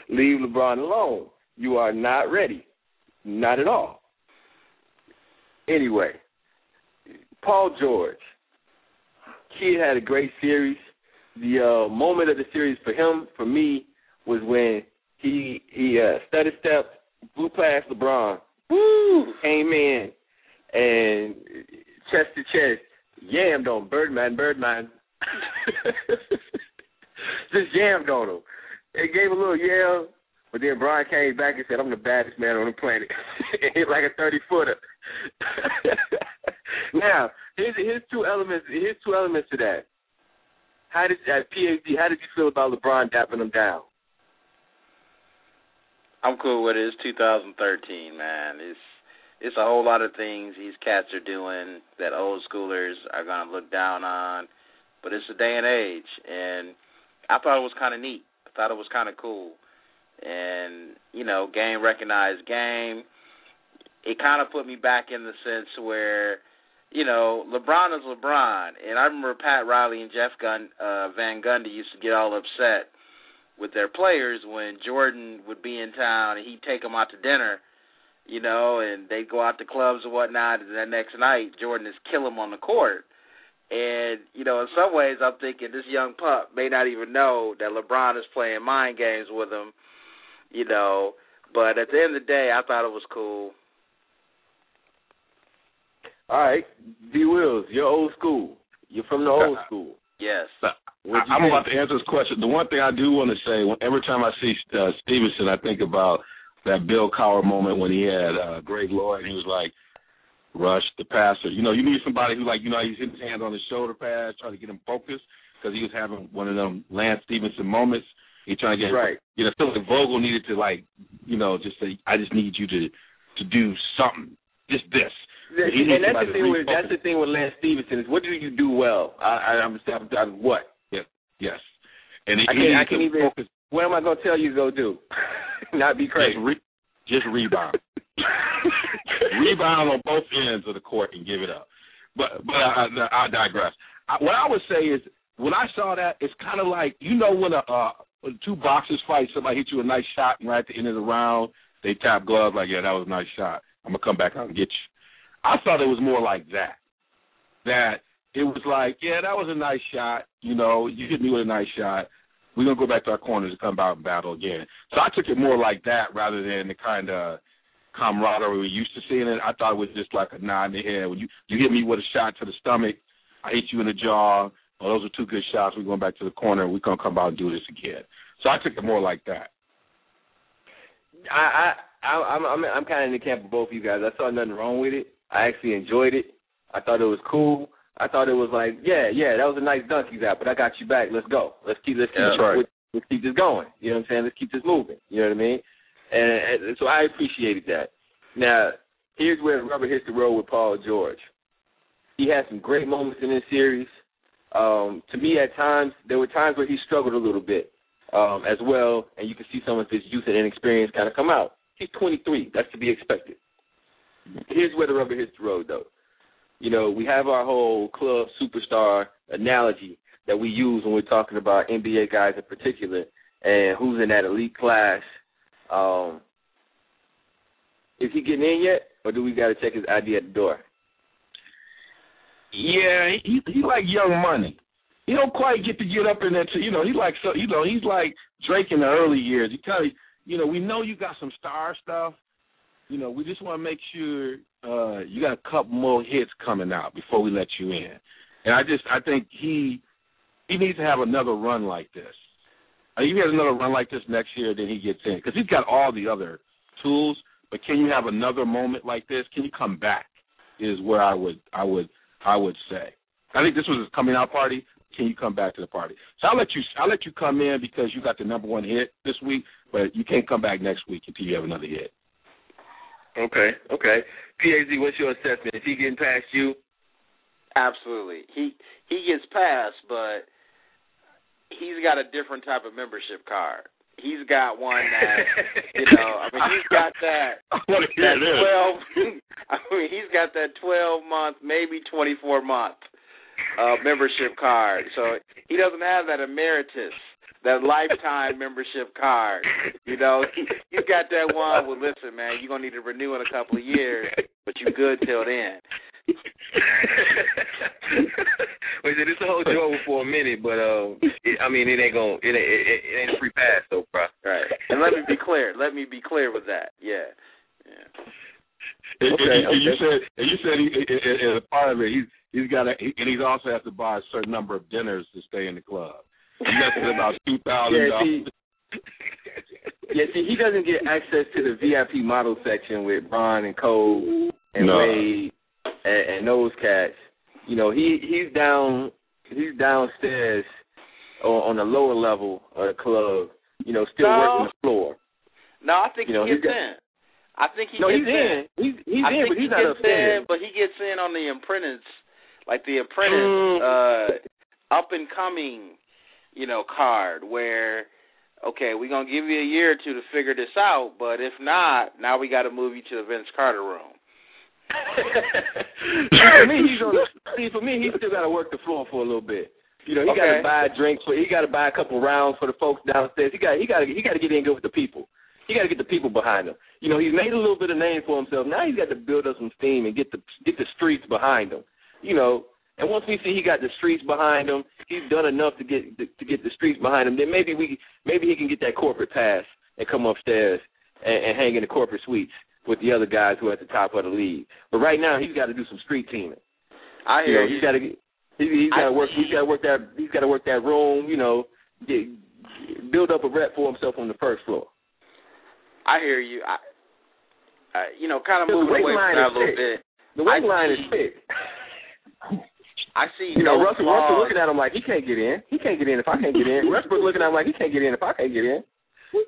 Leave LeBron alone. You are not ready. Not at all. Anyway, Paul George. Kid had a great series. The uh, moment of the series for him, for me, was when he he uh, study stepped, blew past LeBron, woo, came in, and chest to chest, yammed on Birdman, Birdman. (laughs) Just yammed on him. They gave a little yell, but then Brian came back and said, I'm the baddest man on the planet. hit (laughs) like a 30 footer. (laughs) now, here's, here's two elements. Here's two elements to that. How did at PhD? How did you feel about LeBron dapping him down? I'm cool with it. It's 2013, man. It's it's a whole lot of things these cats are doing that old schoolers are gonna look down on, but it's a day and age, and I thought it was kind of neat. I thought it was kind of cool, and you know, game recognized game. It kind of put me back in the sense where, you know, LeBron is LeBron, and I remember Pat Riley and Jeff Gun uh, Van Gundy used to get all upset with their players when Jordan would be in town and he'd take them out to dinner, you know, and they'd go out to clubs and whatnot. And the next night, Jordan is kill him on the court. And you know, in some ways, I'm thinking this young pup may not even know that LeBron is playing mind games with him, you know. But at the end of the day, I thought it was cool. All right, D. Wills, you're old school. You're from the old school. Yes. What'd I'm think? about to answer this question. The one thing I do want to say, every time I see uh, Stephenson, I think about that Bill Cowher moment when he had uh, Greg Lloyd. And he was like, "Rush the passer." You know, you need somebody who, like, you know, he's hitting his hands on his shoulder pads, trying to get him focused because he was having one of them Lance Stephenson moments. He's trying to get Right. You know, I feel like Vogel needed to, like, you know, just say, "I just need you to to do something, just this." And that's the thing with that's the thing with Lance Stephenson is what do you do well? I, I I'm, I'm, I'm what? Yes, yes. And I can't I can't even. focus What am I gonna tell you to go do? Not be crazy. Just, re- just rebound. (laughs) rebound on both ends of the court and give it up. But but I, I, I digress. I, what I would say is when I saw that, it's kind of like you know when a uh, when two boxers fight, somebody hits you a nice shot, and right at the end of the round they tap gloves like, yeah, that was a nice shot. I'm gonna come back out and get you. I thought it was more like that. That it was like, yeah, that was a nice shot. You know, you hit me with a nice shot. We're gonna go back to our corners and come out and battle again. So I took it more like that rather than the kind of camaraderie we used to seeing it. I thought it was just like a nod in the head. When you you hit me with a shot to the stomach, I hit you in the jaw. Oh, those are two good shots. We're going back to the corner. We're gonna come out and do this again. So I took it more like that. I I I- I'm I'm I'm kind of in the camp of both of you guys. I saw nothing wrong with it. I actually enjoyed it. I thought it was cool. I thought it was like, yeah, yeah, that was a nice dunk you got, but I got you back. Let's go. Let's keep let's keep That's right. let's keep this going. You know what I'm saying? Let's keep this moving. You know what I mean? And, and so I appreciated that. Now, here's where the rubber hits the road with Paul George. He had some great moments in this series. Um, to me, at times there were times where he struggled a little bit um, as well, and you can see some of his youth and inexperience kind of come out. He's 23. That's to be expected. Here's where the rubber hits the road, though. You know, we have our whole club superstar analogy that we use when we're talking about NBA guys in particular and who's in that elite class. Um, is he getting in yet, or do we got to check his ID at the door? Yeah, he he like Young Money. He don't quite get to get up in. To, you know, he like so. You know, he's like Drake in the early years. He kind of, you know, we know you got some star stuff. You know, we just want to make sure uh you got a couple more hits coming out before we let you in. And I just, I think he he needs to have another run like this. Uh, If he has another run like this next year, then he gets in because he's got all the other tools. But can you have another moment like this? Can you come back? is where I would I would I would say. I think this was his coming out party. Can you come back to the party? So I'll let you I'll let you come in because you got the number one hit this week, but you can't come back next week until you have another hit. Okay, okay. PAZ, what's your assessment? Is he getting past you? Absolutely. He he gets past, but he's got a different type of membership card. He's got one that (laughs) you know. I mean, he's got that. (laughs) I want to hear that twelve. (laughs) I mean, he's got that twelve month, maybe twenty four month uh membership card. So he doesn't have that emeritus, that lifetime membership card. You know, he, he's got that one. Well, listen, man, you're gonna need to renew in a couple of years, but you good till then. Wait, so this will hold you over for a minute, but uh, it, I mean, it ain't gonna, it ain't, it, it ain't a free pass though, bro. Right. And let me be clear. Let me be clear with that. Yeah. Yeah. And, Okay, and, and you said and you said he, and- and a part of it he's he's got to and he's also has to buy a certain number of dinners to stay in the club. He got to about (laughs) two thousand dollars. see, yeah, see, he doesn't get access to the VIP model section with Bron and Cole and No. Wade and, and those cats. You know, he he's down he's downstairs on, on the lower level of the club. You know, still No. working the floor. No, I think You know, he he's gets in. I think he no, gets he's in. He's he's I in, think but he's he not gets upstairs. in, but he gets in on the apprentice, like the apprentice Mm. uh up and coming, you know, card where okay, we're gonna give you a year or two to figure this out, but if not, now we got to move you to the Vince Carter room. (laughs) for me, he's on. See, for me, he's still got to work the floor for a little bit. You know, he got to buy a drink for. He got to buy a couple rounds for the folks downstairs. He got. He got. He got to get in good with the people. He got to get the people behind him. You know, he's made a little bit of name for himself. Now he's got to build up some steam and get the get the streets behind him. You know, and once we see he got the streets behind him, he's done enough to get to get the streets behind him. Then maybe we maybe he can get that corporate pass and come upstairs and, and hang in the corporate suites with the other guys who are at the top of the league. But right now, he's got to do some street teaming. I You hear know, he's got to. He, he's got to work. He's got to work that. He's got to work that room. You know, get, build up a rep for himself on the first floor. I hear you. I, uh, you know, kind of The moving away from line that a is little thick. bit. The weight I line is thick. I see. You know, no Russell, Russell looking at him like he can't get in. He can't get in if I can't get in. Westbrook looking at him like he can't get in if I can't get in. (laughs)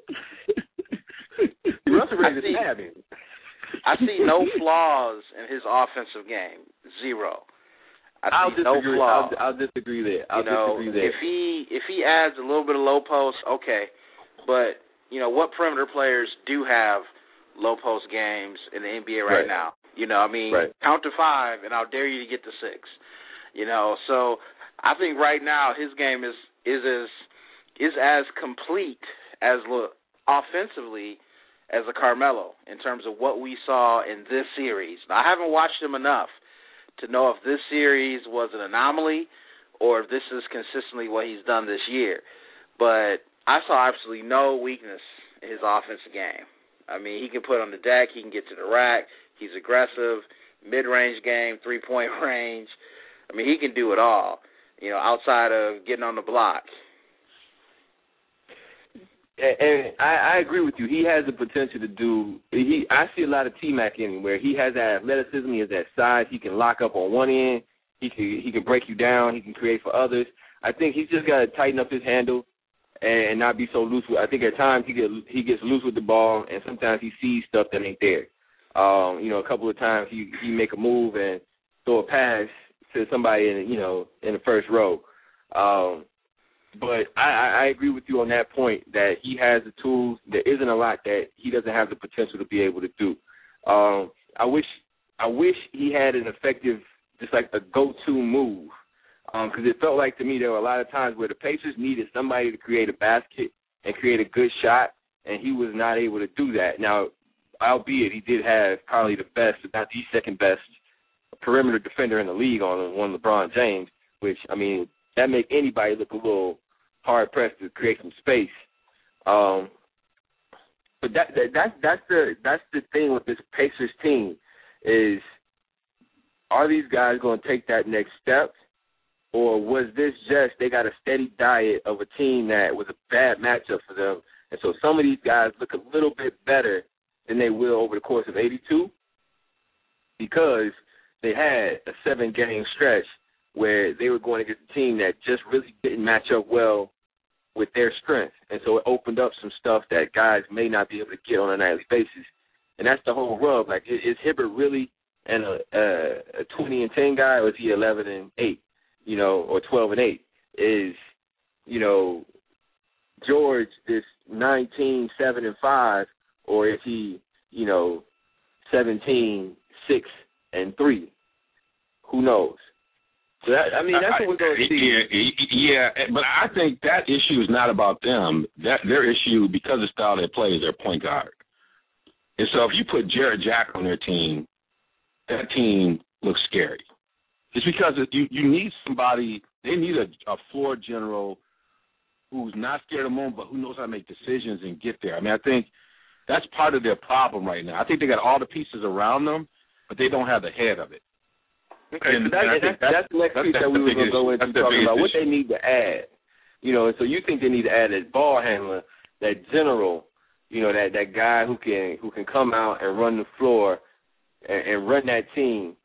Russell ready to see- stab him. I see no flaws in his offensive game. Zero. I I'll see no disagree. flaws. I'll, I'll disagree there. I'll you know, disagree there. if he if he adds a little bit of low post, okay. But you know what perimeter players do have low post games in the NBA right, Right. now. You know, I mean, Right. count to five, and I'll dare you to get to six. You know, so I think right now his game is is as is as complete as offensively as a Carmelo in terms of what we saw in this series. Now, I haven't watched him enough to know if this series was an anomaly or if this is consistently what he's done this year. But I saw absolutely no weakness in his offensive game. I mean, he can put on the deck, he can get to the rack, he's aggressive, mid-range game, three-point (laughs) range. I mean, he can do it all. You know, outside of getting on the block. and, I, I agree with you. He has the potential to do. He, I see a lot of T Mac in him where he has that athleticism. He has that size. He can lock up on one end. He can he can break you down. He can create for others. I think he's just got to tighten up his handle and, and not be so loose. With, I think at times he get he gets loose with the ball, and sometimes he sees stuff that ain't there. Um, you know, a couple of times he he make a move and throw a pass to somebody in you know in the first row. Um, but I, I agree with you on that point that he has the tools. There isn't a lot that he doesn't have the potential to be able to do. Um, I wish I wish he had an effective, just like a go-to move, because it felt like to me there were a lot of times where the Pacers needed somebody to create a basket and create a good shot, and he was not able to do that. Now, albeit he did have probably the best, if not the second best, perimeter defender in the league on one LeBron James, which I mean that make anybody look a little hard pressed to create some space. Um, but that, that that's that's the that's the thing with this Pacers team is are these guys going to take that next step, or was this just they got a steady diet of a team that was a bad matchup for them, and so some of these guys look a little bit better than they will over the course of 82 because they had a seven game stretch where they were going against a team that just really didn't match up well with their strength. And so it opened up some stuff that guys may not be able to get on a nightly basis. And that's the whole rub. Like, is Hibbert really and a, uh, a, a 20 and 10 guy, or is he 11 and 8, you know, or 12 and 8? Is, you know, George this 19, 7 and 5, or is he, you know, 17, 6 and 3? Who knows? So that, I mean, that's what we're going to see. Yeah, yeah, but I think that issue is not about them. That their issue because of the style they play is their point guard. And so if you put Jarrett Jack on their team, that team looks scary. It's because you you need somebody. They need a, a floor general who's not scared of the moment, but who knows how to make decisions and get there. I mean, I think that's part of their problem right now. I think they got all the pieces around them, but they don't have the head of it. Okay, and, so that, and that's, that's, that's, the next piece that we were going to go into talking about what they need to add. You know, and so you think they need to add a ball handler, that general, you know, that that guy who can who can come out and run the floor and, and run that team.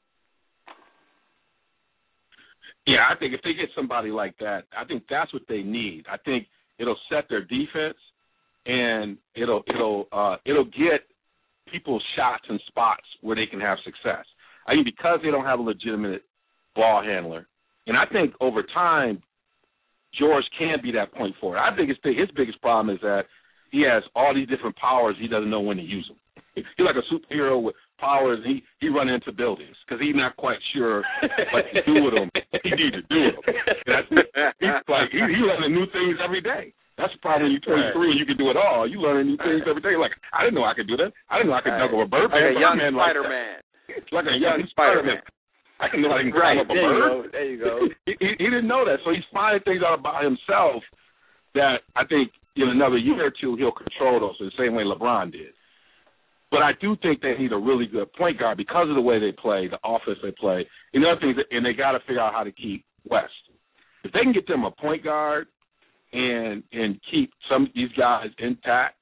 Yeah, I think if they get somebody like that, I think that's what they need. I think it'll set their defense, and it'll it'll uh, it'll get people shots and spots where they can have success. I mean, because they don't have a legitimate ball handler, and I think over time, George can be that point forward. I think his his biggest problem is that he has all these different powers. He doesn't know when to use them. (laughs) He's like a superhero with powers. He he run into buildings because he's not quite sure what to do with them. He needs to do them. That's, he's like he, he learning new things every day. That's the problem when you're 23 and you can do it all. You learn new things every day. Like I didn't know I could do that. I didn't know I could right. juggle a bird. Like a young Spider-Man. Like (laughs) a young (laughs) Spider Man. I can know I can climb right. up a there bird. You go. There you go. (laughs) he, he, he didn't know that, so he's finding things out about himself that I think in another year or two he'll control those the same way LeBron did. But I do think they need a really good point guard because of the way they play, the offense they play, and the other things. And they got to figure out how to keep West. If they can get them a point guard and and keep some of these guys intact,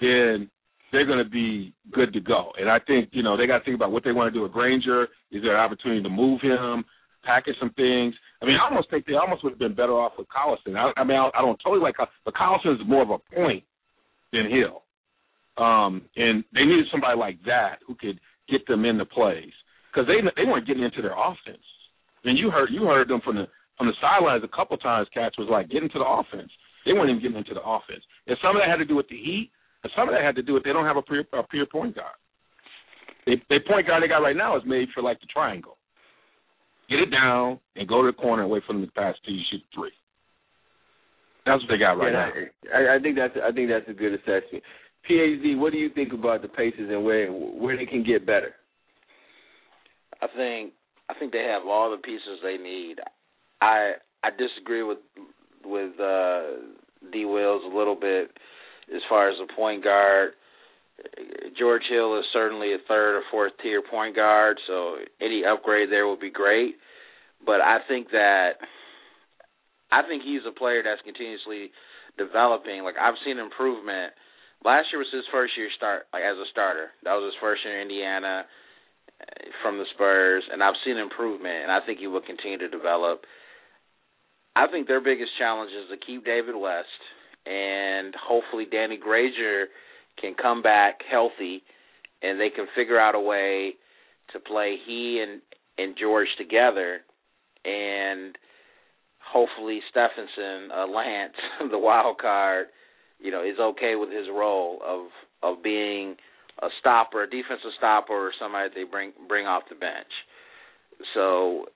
then they're going to be good to go. And I think you know they got to think about what they want to do with Granger. Is there an opportunity to move him, package some things? I mean, I almost think they almost would have been better off with Collison. I, I mean, I, I don't totally like, but Collison is more of a point than Hill. Um, and they needed somebody like that who could get them into plays because they they weren't getting into their offense. And you heard you heard them from the from the sidelines a couple times. Cats was like getting to the offense. They weren't even getting into the offense. And some of that had to do with the heat, and some of that had to do with they don't have a pure, a pure point guard. They, they point guard they got right now is made for like the triangle. Get it down and go to the corner and wait for them to pass to you shoot three. That's what they got right yeah, now. I, I think that's I think that's a good assessment. PhD, what do you think about the Pacers and where where they can get better? I think I think they have all the pieces they need. I I disagree with with uh, D. Wills a little bit as far as the point guard. George Hill is certainly a third or fourth tier point guard, so any upgrade there would be great. But I think that I think he's a player that's continuously developing. Like I've seen improvement. Last year was his first year start like as a starter. That was his first year in Indiana uh, from the Spurs, and I've seen improvement, and I think he will continue to develop. I think their biggest challenge is to keep David West, and hopefully Danny Granger can come back healthy, and they can figure out a way to play he and and George together, and hopefully Stephenson, uh, Lance, (laughs) the wild card, you know, is okay with his role of of being a stopper, a defensive stopper, or somebody they bring bring off the bench. So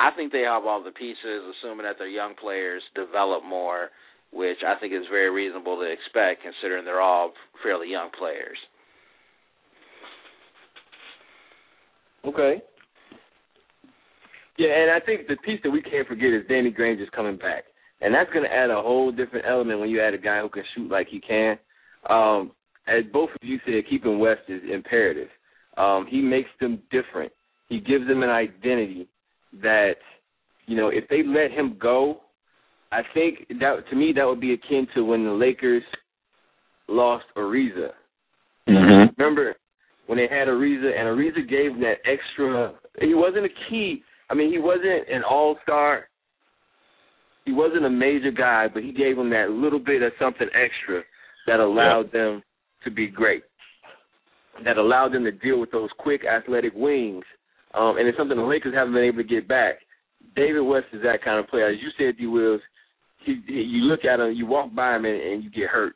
I think they have all the pieces, assuming that their young players develop more which I think is very reasonable to expect considering they're all fairly young players. Okay. Yeah, and I think the piece that we can't forget is Danny Granger's coming back. And that's going to add a whole different element when you add a guy who can shoot like he can. Um, as both of you said, keeping West is imperative. Um, he makes them different. He gives them an identity that, you know, if they let him go, I think that to me that would be akin to when the Lakers lost Ariza. Mm-hmm. Remember, when they had Ariza, and Ariza gave him that extra. He wasn't a key. I mean, he wasn't an all star. He wasn't a major guy, but he gave him that little bit of something extra that allowed them to be great. That allowed them to deal with those quick athletic wings. Um, and it's something the Lakers haven't been able to get back. David West is that kind of player. As you said, D. Wills, he, he, you look at him, you walk by him, and, and you get hurt.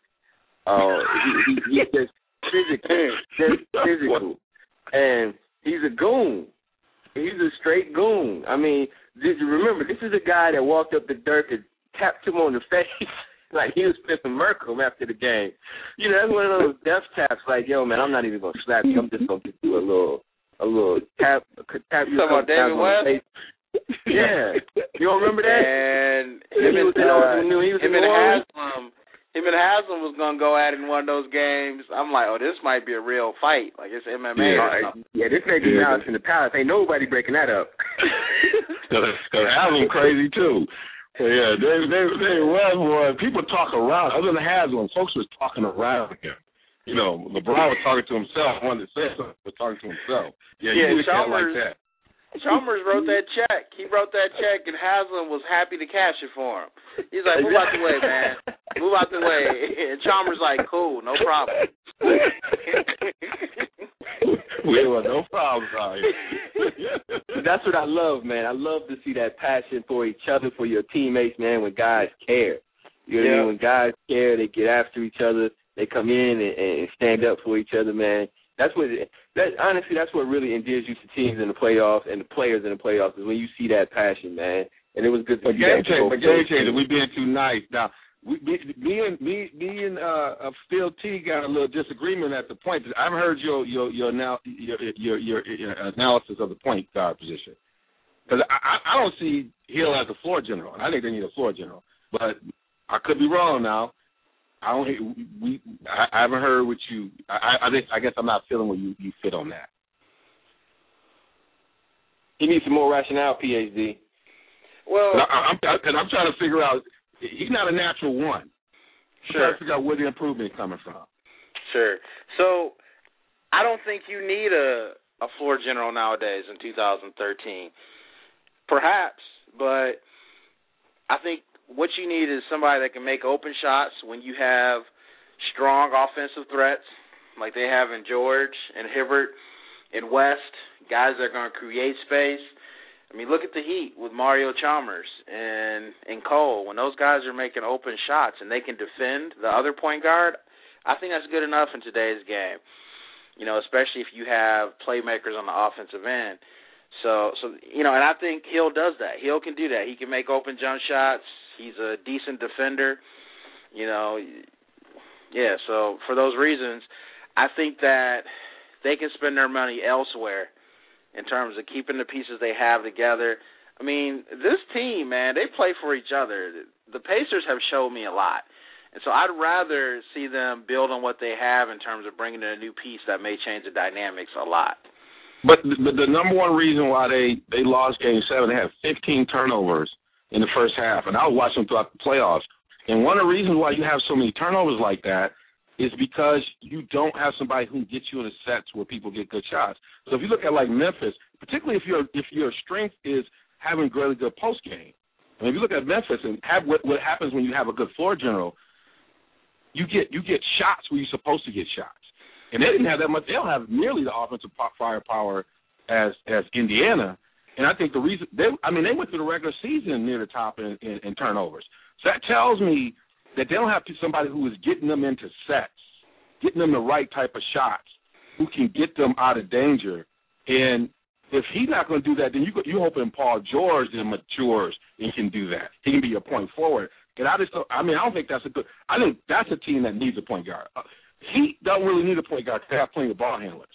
Uh, he, he, he's just physical, just physical, and he's a goon. He's a straight goon. I mean, just remember, this is a guy that walked up to Dirk and tapped him on the face (laughs) like he was flipping Merkel after the game. You know, that's one of those death taps. Like, yo, man, I'm not even gonna slap you. I'm just gonna give you a little, a little tap, tap you. Talking about tap David on the West? face. yeah, you don't remember that? And him and in- uh, when he was in him and New Haslem, him and Haslem was gonna go at it in one of those games. I'm like, oh, this might be a real fight. Like it's MMA. or Yeah, something. yeah, this may be Yeah. Malice in the Palace. Ain't nobody breaking that up. (laughs) Because Haslem crazy too. So yeah, they they they well boy, people talk around. Other than Haslem, folks was talking around him. You know, LeBron was talking to himself. One that said something was talking to himself. Yeah, Yeah, you really can't Chalmers- like that. Chalmers wrote that check. He wrote that check, and Haslem was happy to cash it for him. He's like, "Move out the way, man. Move out the way." And Chalmers like, "Cool, no problem." (laughs) we were no problems out here. That's what I love, man. I love to see that passion for each other, for your teammates, man. When guys care, you know what I mean. When guys care, they get after each other. They come in and, and stand up for each other, man. That's what. That honestly, that's what really endears you to teams in the playoffs and the players in the playoffs is when you see that passion, man. And it was good to But see game that. changer, but game changer. We being too nice now. We, me, me and me, me and uh, uh, Phil T got a little disagreement at the point. I haven't heard your your your now your, your your your analysis of the point guard position because I, I I don't see Hill as a floor general. And I think they need a floor general, but I could be wrong now. I don't. We I, I haven't heard what you. I I, think, I guess I'm not feeling where you you fit on that. He needs some more rationale, PhD. Well, And I, I'm and I'm trying to figure out. He's not a natural one. I'm Sure. trying to figure out where the improvement is coming from. Sure. So I don't think you need a a floor general nowadays in 2013. Perhaps, but I think what you need is somebody that can make open shots when you have strong offensive threats like they have in George and Hibbert and West, guys that are going to create space. I mean, look at the Heat with Mario Chalmers and and Cole. When those guys are making open shots and they can defend the other point guard, I think that's good enough in today's game. You know, especially if you have playmakers on the offensive end. So, so you know, and I think Hill does that. Hill can do that. He can make open jump shots. He's a decent defender. You know, yeah. So for those reasons, I think that they can spend their money elsewhere in terms of keeping the pieces they have together. I mean, this team, man, they play for each other. The Pacers have showed me a lot. And so I'd rather see them build on what they have in terms of bringing in a new piece that may change the dynamics a lot. But the, but the number one reason why they they lost Game Seven, they had 15 turnovers in the first half, and I was watching them throughout the playoffs. And one of the reasons why you have so many turnovers like that is because you don't have somebody who gets you in the sets where people get good shots. So if you look at like Memphis, particularly if your if your strength is having really good post game, I mean, if you look at Memphis and have what what happens when you have a good floor general, you get you get shots where you're supposed to get shots. And they didn't have that much. They don't have nearly the offensive firepower as as Indiana. And I think the reason they, I mean, they went through the regular season near the top in, in, in turnovers. So that tells me that they don't have to, somebody who is getting them into sets, getting them the right type of shots, who can get them out of danger. And if he's not going to do that, then you you hoping Paul George then matures and can do that. He can be a point forward. And I just, don't, I mean, I don't think that's a good. I think that's a team that needs a point guard. Uh, he don't really need a point guard. They have plenty of ball handlers.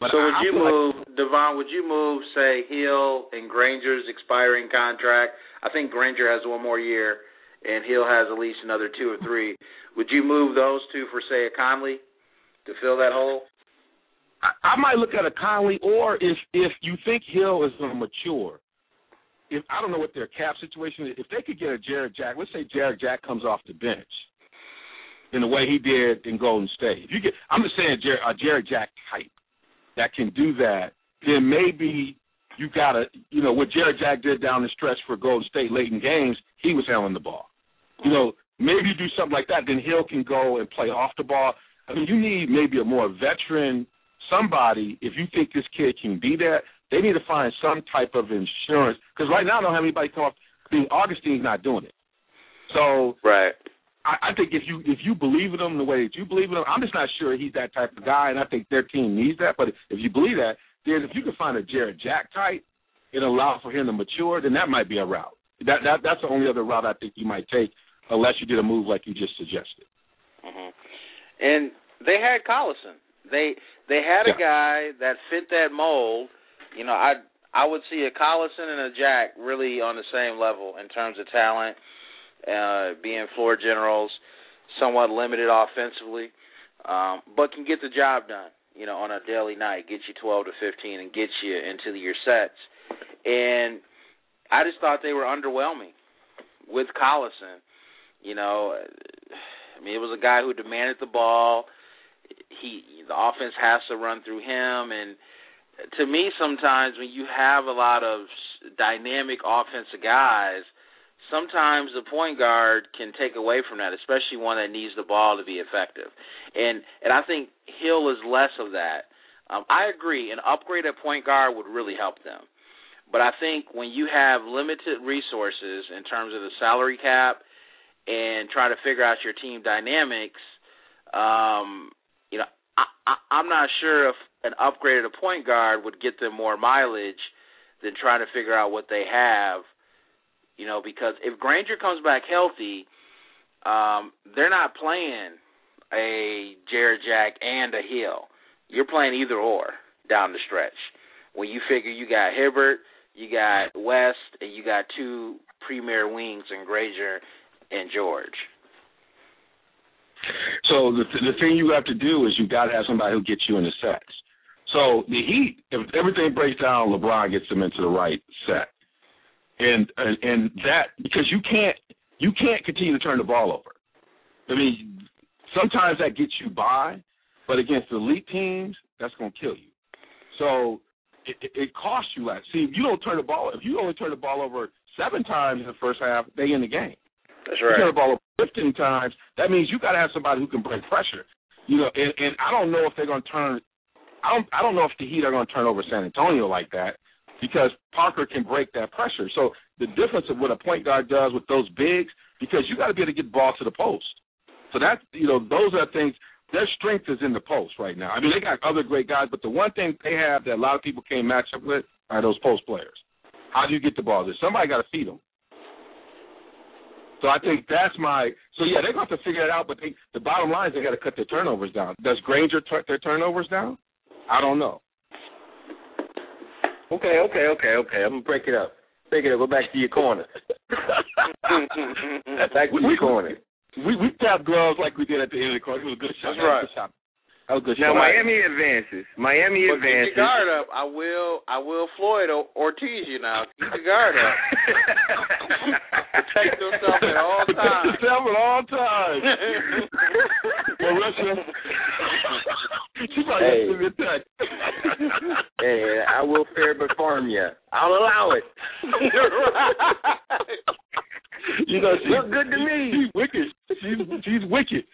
But so I- would I you feel like- move DeVon? Would you move say Hill and Granger's expiring contract? I think Granger has one more year, and Hill has at least another two or three. Would you move those two for say a Conley to fill that hole? I, I might look at a Conley, or if if you think Hill is going to mature, if I don't know what their cap situation is, if they could get a Jarrett Jack, let's say Jarrett Jack comes off the bench in the way he did in Golden State. If you get, I'm just saying Jarrett, a Jarrett Jack type. That can do that, then maybe you gotta, you know, what Jarrett Jack did down the stretch for Golden State late in games, he was handling the ball. You know, maybe you do something like that, then Hill can go and play off the ball. I mean, you need maybe a more veteran somebody. If you think this kid can be that, they need to find some type of insurance because right now I don't have anybody come off. I mean, Augustin's not doing it. So right. I, I think if you if you believe in him the way that you believe in him, I'm just not sure he's that type of guy, and I think their team needs that. But if you believe that, then if you can find a Jarrett Jack type and allow for him to mature, then that might be a route. That that that's the only other route I think you might take, unless you did a move like you just suggested. hmm And they had Collison. They they had a guy that fit that mold. You know, I I would see a Collison and a Jack really on the same level in terms of talent, uh, being floor generals, somewhat limited offensively, um, but can get the job done. You know, on a daily night, get you 12 to 15 and get you into your sets. And I just thought they were underwhelming with Collison. You know, I mean, it was a guy who demanded the ball. He the offense has to run through him, and to me, sometimes when you have a lot of dynamic offensive guys, sometimes the point guard can take away from that, especially one that needs the ball to be effective. And and I think Hill is less of that. Um, I agree, an upgrade at point guard would really help them. But I think when you have limited resources in terms of the salary cap and try to figure out your team dynamics, um, you know, I, I, I'm not sure if an upgrade at a point guard would get them more mileage than trying to figure out what they have. You know, because if Granger comes back healthy, um, they're not playing a Jarrett Jack and a Hill. You're playing either or down the stretch. When you figure you got Hibbert, you got West, and you got two premier wings in Granger and George. So the the thing you have to do is you got to have somebody who gets you in the sets. So the Heat, if everything breaks down, LeBron gets them into the right set, and and, and that because you can't you can't continue to turn the ball over. I mean, sometimes that gets you by, but against elite teams, that's going to kill you. So it, it, it costs you that. See, if you don't turn the ball, if you only turn the ball over seven times in the first half, they in the game. That's right. You turn the ball over 15 times, that means you got to have somebody who can break pressure. You know, and, and I don't know if they're going to turn. I don't. I don't know if the Heat are going to turn over San Antonio like that because Parker can break that pressure. So the difference of what a point guard does with those bigs, because you got to be able to get the ball to the post. So that's you know those are things. Their strength is in the post right now. I mean, they got other great guys, but the one thing they have that a lot of people can't match up with are those post players. How do you get the ball there? Somebody got to feed them. So I think that's my. So yeah, they're going to have to figure it out. But they, the bottom line is they got to cut their turnovers down. Does Granger cut their turnovers down? I don't know. Okay, okay, okay, okay. I'm gonna break it up. Break it up. Go back to your corner. (laughs) back to We- your we- corner. We we tapped gloves like we did at the end of the court. It was a good shot. That's That was a right. good shot. That was a good Now shot. Miami advances. Miami But keep advances. your guard up. I will. I will Floyd Ortiz you now. Keep your guard up. (laughs) Protect yourself at all Protect times. yourself at all times. (laughs) well, Russia, (laughs) she probably Hey. hey. me a text. Hey, I will fair but farm you. I'll allow it. you know, she, Look good to me. She's wicked. She's she's wicked.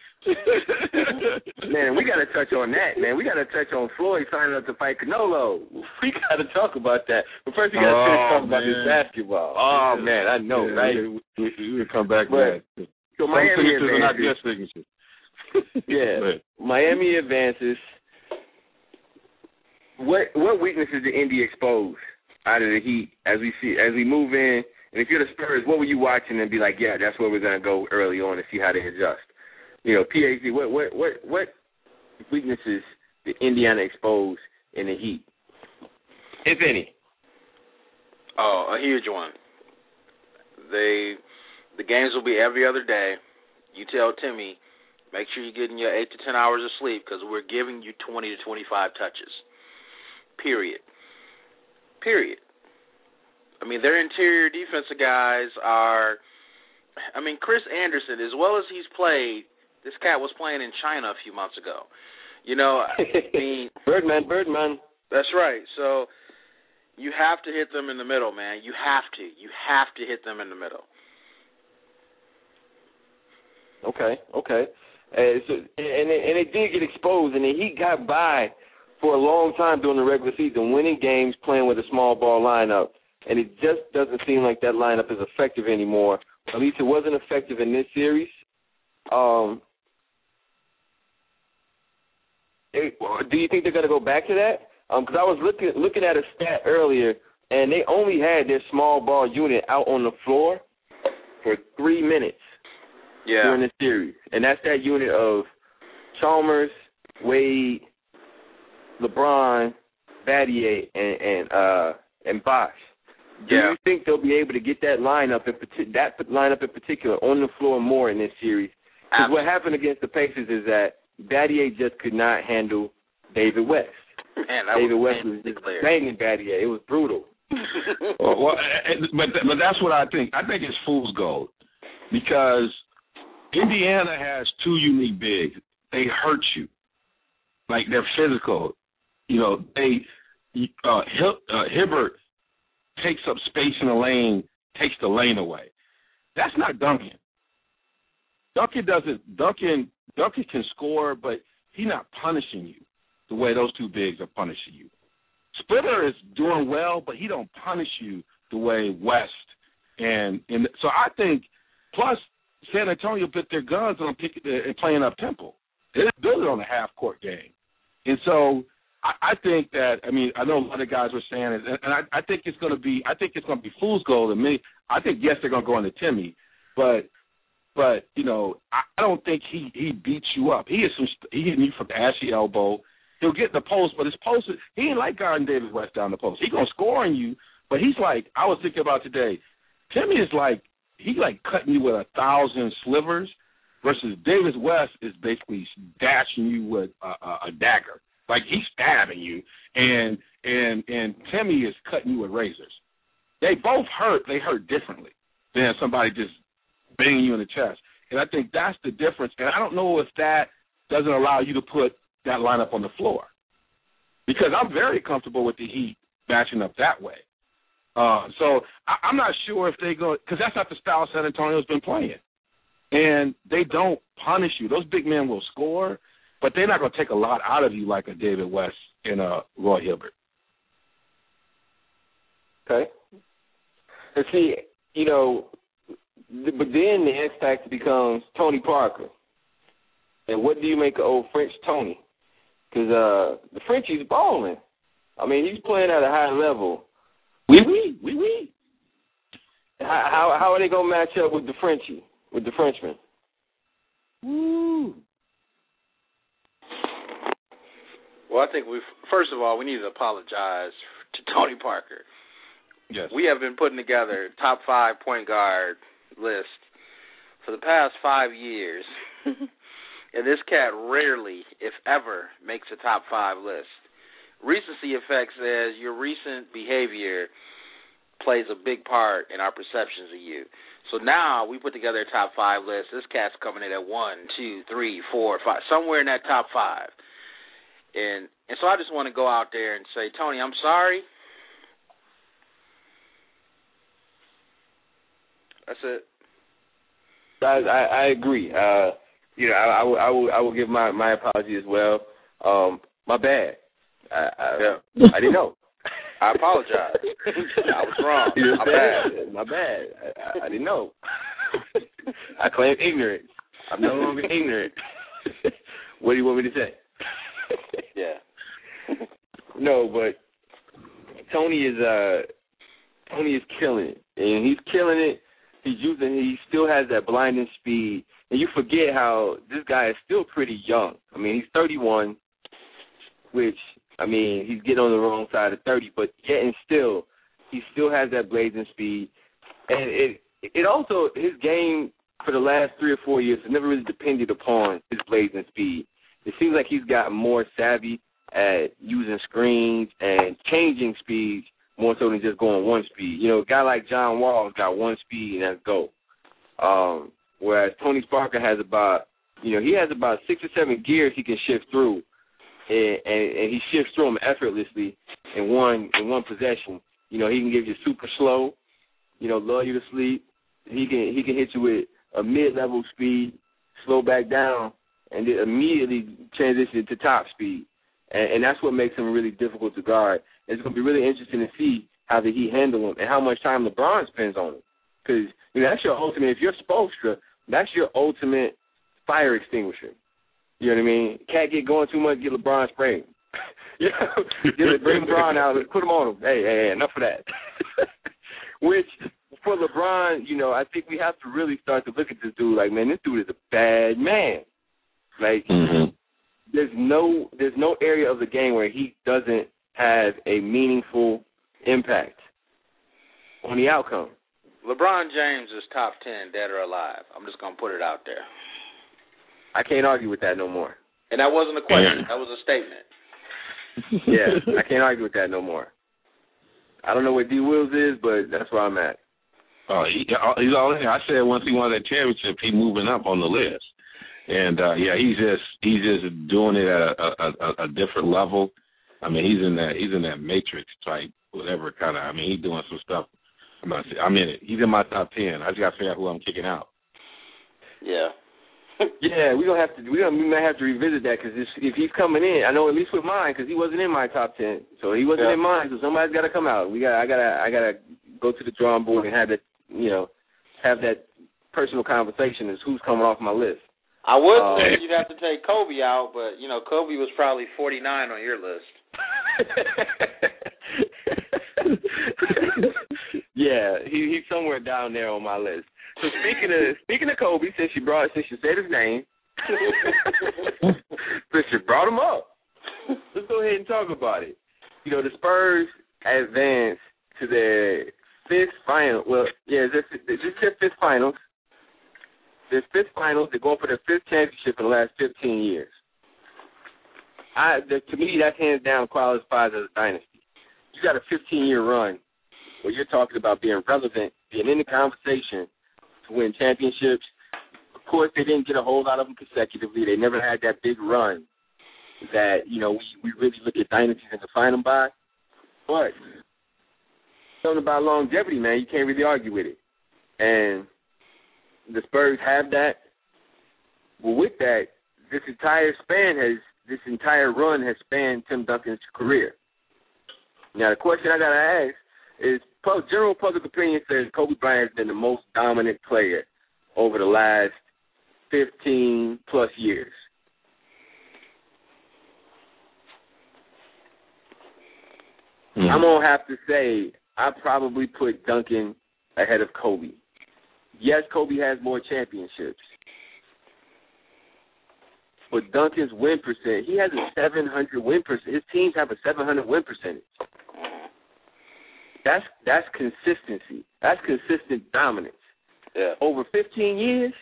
Man, we got to touch on that, man. We got to touch on Floyd signing up to fight Canelo. We got to talk about that. But first, we got to Oh, finish talking about this basketball. Oh man, I know, Yeah, right? We, we, come back But- mad. So Some Miami signatures are not advances. just signatures. (laughs) (laughs) Yeah, But- Miami advances. What what weaknesses did Indy expose out of the Heat as we see as we move in? And if you're the Spurs, what were you watching and be like, yeah, that's where we're gonna go early on and see how they adjust? You know, PhD, what what what what weaknesses did Indiana expose in the Heat, if any? Oh, a huge one. They the games will be every other day. You tell Timmy, make sure you're getting your eight to ten hours of sleep because we're giving you twenty to twenty five touches. Period. Period. I mean, their interior defensive guys are. I mean, Chris Andersen, as well as he's played, this cat was playing in China a few months ago. You know, I (laughs) mean, Birdman, Birdman. That's right. So you have to hit them in the middle, man. You have to. You have to hit them in the middle. Okay, okay. And so, and it, and it did get exposed, and he got by for a long time during the regular season, winning games, playing with a small ball lineup, and it just doesn't seem like that lineup is effective anymore. At least it wasn't effective in this series. Um, it, do you think they're going to go back to that? Because um, I was looking looking at a stat earlier, and they only had their small ball unit out on the floor for three minutes yeah. during the series, and that's that unit of Chalmers, Wade, LeBron, Battier, and and uh, and Bosh. Do Yeah. you think they'll be able to get that lineup in that lineup in particular on the floor more in this series? Because what happened against the Pacers is that Battier just could not handle David West. (laughs) Man, that David was West was just clear. banging Battier. It was brutal. (laughs) well, well, eh, but but that's what I think. I think it's fool's gold because Indiana has two unique bigs. They hurt you, like they're physical. You know, they uh, Hib- uh, Hibbert takes up space in the lane, takes the lane away. That's not Duncan. Duncan doesn't. Duncan Duncan can score, but he's not punishing you the way those two bigs are punishing you. Splitter is doing well, but he don't punish you the way West and and so I think. Plus, San Antonio put their guns on pick, uh, and playing up tempo. They didn't build it on a half court game, and so I, I think that I mean I know a lot of guys were saying it, and I, I think it's going to be I think it's going to be fool's gold. And me, I think yes they're going to go into Timmy, but but you know I, I don't think he he beats you up. He is some he hitting you from the ashy elbow. He'll get the post, but his post he ain't like guarding David West down the post. He gonna score on you, but he's like I was thinking about today. Timmy is like he like cutting you with a thousand slivers, versus David West is basically dashing you with a, a, a dagger. Like he's stabbing you, and and and Timmy is cutting you with razors. They both hurt. They hurt differently than somebody just banging you in the chest. And I think that's the difference. And I don't know if that doesn't allow you to put that lineup on the floor because I'm very comfortable with the Heat matching up that way. Uh, so I, I'm not sure if they go because that's not the style San Antonio's been playing, and they don't punish you. Those big men will score, but they're not going to take a lot out of you like a David West and a Roy Hibbert. Okay. And see, you know, but then the X factor becomes Tony Parker. And what do you make of old French Tony? Because uh, the Frenchie's balling. I mean, he's playing at a high level. Oui, oui, oui, oui. How how, how are they gonna match up with the Frenchie, with the Frenchman? Woo. Well, I think we first of all we need to apologize to Tony Parker. Yes. We have been putting together top five point guard list for the past five years, (laughs) and this cat rarely, if ever, makes a top five list. Recency effect says your recent behavior plays a big part in our perceptions of you. So now we put together a top five list. This cat's coming in at one, two, three, four, five, somewhere in that top five. And and so I just want to go out there and say, Tony, I'm sorry. That's it. I I, I agree. Uh, you know, I, I will I will I will give my my apology as well. Um, my bad. I I, Yeah. I didn't know. (laughs) I apologize. I was wrong. My I'm? My bad. I, I, I didn't know. (laughs) I claim ignorance. I'm no longer ignorant. (laughs) what do you want me to say? Yeah. no, but Tony is uh Tony is killing it, and he's killing it. He's using. He still has that blinding speed, and you forget how this guy is still pretty young. I mean, he's 31, which I mean, he's getting on the wrong side of 30, but yet and still, he still has that blazing speed, and it it also his game for the last three or four years has never really depended upon his blazing speed. It seems like he's gotten more savvy at using screens and changing speeds more so than just going one speed. You know, a guy like John Wall's got one speed and that's go. Um, whereas Tony Parker has about, you know, he has about six or seven gears he can shift through and, and and he shifts through them effortlessly in one in one possession. You know, he can give you super slow, you know, lull you to sleep. He can he can hit you with a mid level speed, slow back down, and then immediately transition to top speed. And, and that's what makes him really difficult to guard. It's going to be really interesting to see how did he handle him and how much time LeBron spends on him. Because you know that's your ultimate. If you're Spoelstra, that's your ultimate fire extinguisher. You know what I mean? Can't get going too much. Get LeBron spraying. (laughs) you know, get bring LeBron out. Put him on him. Hey, hey, hey enough of that. (laughs) Which for LeBron, you know, I think we have to really start to look at this dude like, man, this dude is a bad man. Like, mm-hmm. there's no there's no area of the game where he doesn't have a meaningful impact on the outcome. LeBron James is top ten, dead or alive. I'm just gonna put it out there. I can't argue with that no more. And that wasn't a question. That was a statement. (laughs) yeah, I can't argue with that no more. I don't know what D Wills is, but that's where I'm at. Oh, he, he's all in. I said once he won that championship, he's moving up on the list. And uh yeah, he's just he's just doing it at a, a, a different level. I mean, he's in that he's in that matrix type whatever kind of. I mean, he's doing some stuff. I'm not. I'm in it. He's in my top ten. I just got to figure out who I'm kicking out. Yeah. (laughs) yeah, we gonna have to. We gonna we might have to revisit that because if he's coming in, I know at least with mine because he wasn't in my top ten, so he wasn't yeah. in mine. So somebody's got to come out. We got. I gotta. I gotta go to the drawing board and have that. You know, have that personal conversation as who's coming off my list. I would um, say you'd have to take Kobe out, but you know Kobe was probably 49 on your list. (laughs) yeah, he he's somewhere down there on my list. So speaking of speaking of Kobe, since you brought since you said his name, (laughs) since you brought him up, let's go ahead and talk about it. You know, the Spurs advanced to their fifth final. Well, yeah, this this is their fifth finals. Their fifth finals. They're going for their fifth championship in the last 15 years. I, the, to me, that hands down qualifies as a dynasty. You got a 15 year run where you're talking about being relevant, being in the conversation to win championships. Of course, they didn't get a whole lot of them consecutively. They never had that big run that you know we, we really look at dynasties and define them by. But something about longevity, man, you can't really argue with it. And the Spurs have that. Well, with that, this entire span has this entire run has spanned Tim Duncan's career. Now, the question I got to ask is general public opinion says Kobe Bryant has been the most dominant player over the last 15 plus years. Mm-hmm. I'm going to have to say I probably put Duncan ahead of Kobe. Yes, Kobe has more championships. But Duncan's win percent, he has a 700 win percent. His teams have a 700 win percentage. That's that's consistency. That's consistent dominance. Yeah. Over 15 years,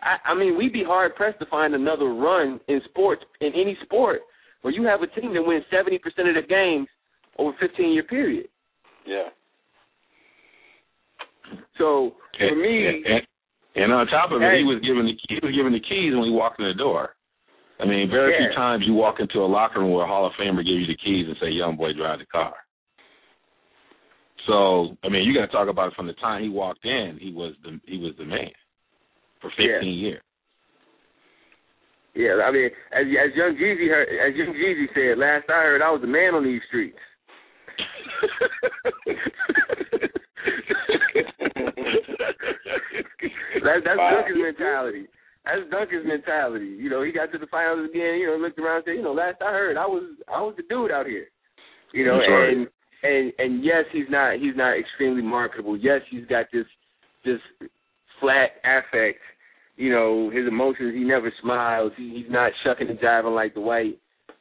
I, I mean, we'd be hard pressed to find another run in sports in any sport where you have a team that wins 70% of the games over a 15 year period. Yeah. So for me, and, and, on top of it, he was given the he was given the keys when he walked in the door. I mean, very yeah. few times you walk into a locker room where a Hall of Famer give you the keys and say, "Young boy, drive the car." So, I mean, you got to talk about it from the time he walked in. He was the he was the man for 15 yeah. years. Yeah, I mean, as as young Jeezy heard, as young Jeezy said, last I heard, I was the man on these streets. (laughs) (laughs) (laughs) that, that's wow. Duncan's mentality. That's Duncan's mentality. You know, he got to the finals again. You know, looked around and said, you know, last I heard, I was I was the dude out here. You know, That's right. and and and yes, he's not he's not extremely marketable. Yes, he's got this this flat affect. You know, his emotions. He never smiles. He, he's not shucking and jiving like the white.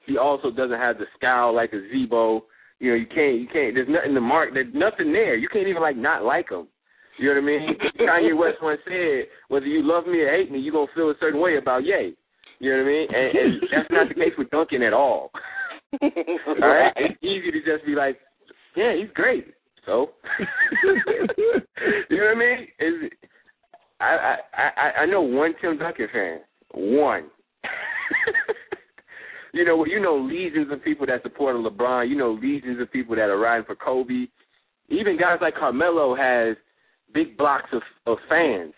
He also doesn't have the scowl like a Z-Bo. You know, you can't you can't. There's nothing to mark. There's nothing there. You can't even like not like him. You know what I mean? (laughs) Kanye West once said, "Whether you love me or hate me, you're gonna feel a certain way about Ye." You know what I mean? And, and (laughs) that's not the case with Duncan at all. (laughs) all right? It's easy to just be like, "Yeah, he's great." So, you know what I mean? Is I I I I know one Tim Duncan fan, one. you know, you know legions of people that support LeBron. You know legions of people that are riding for Kobe. Even guys like Carmelo has big blocks of of fans.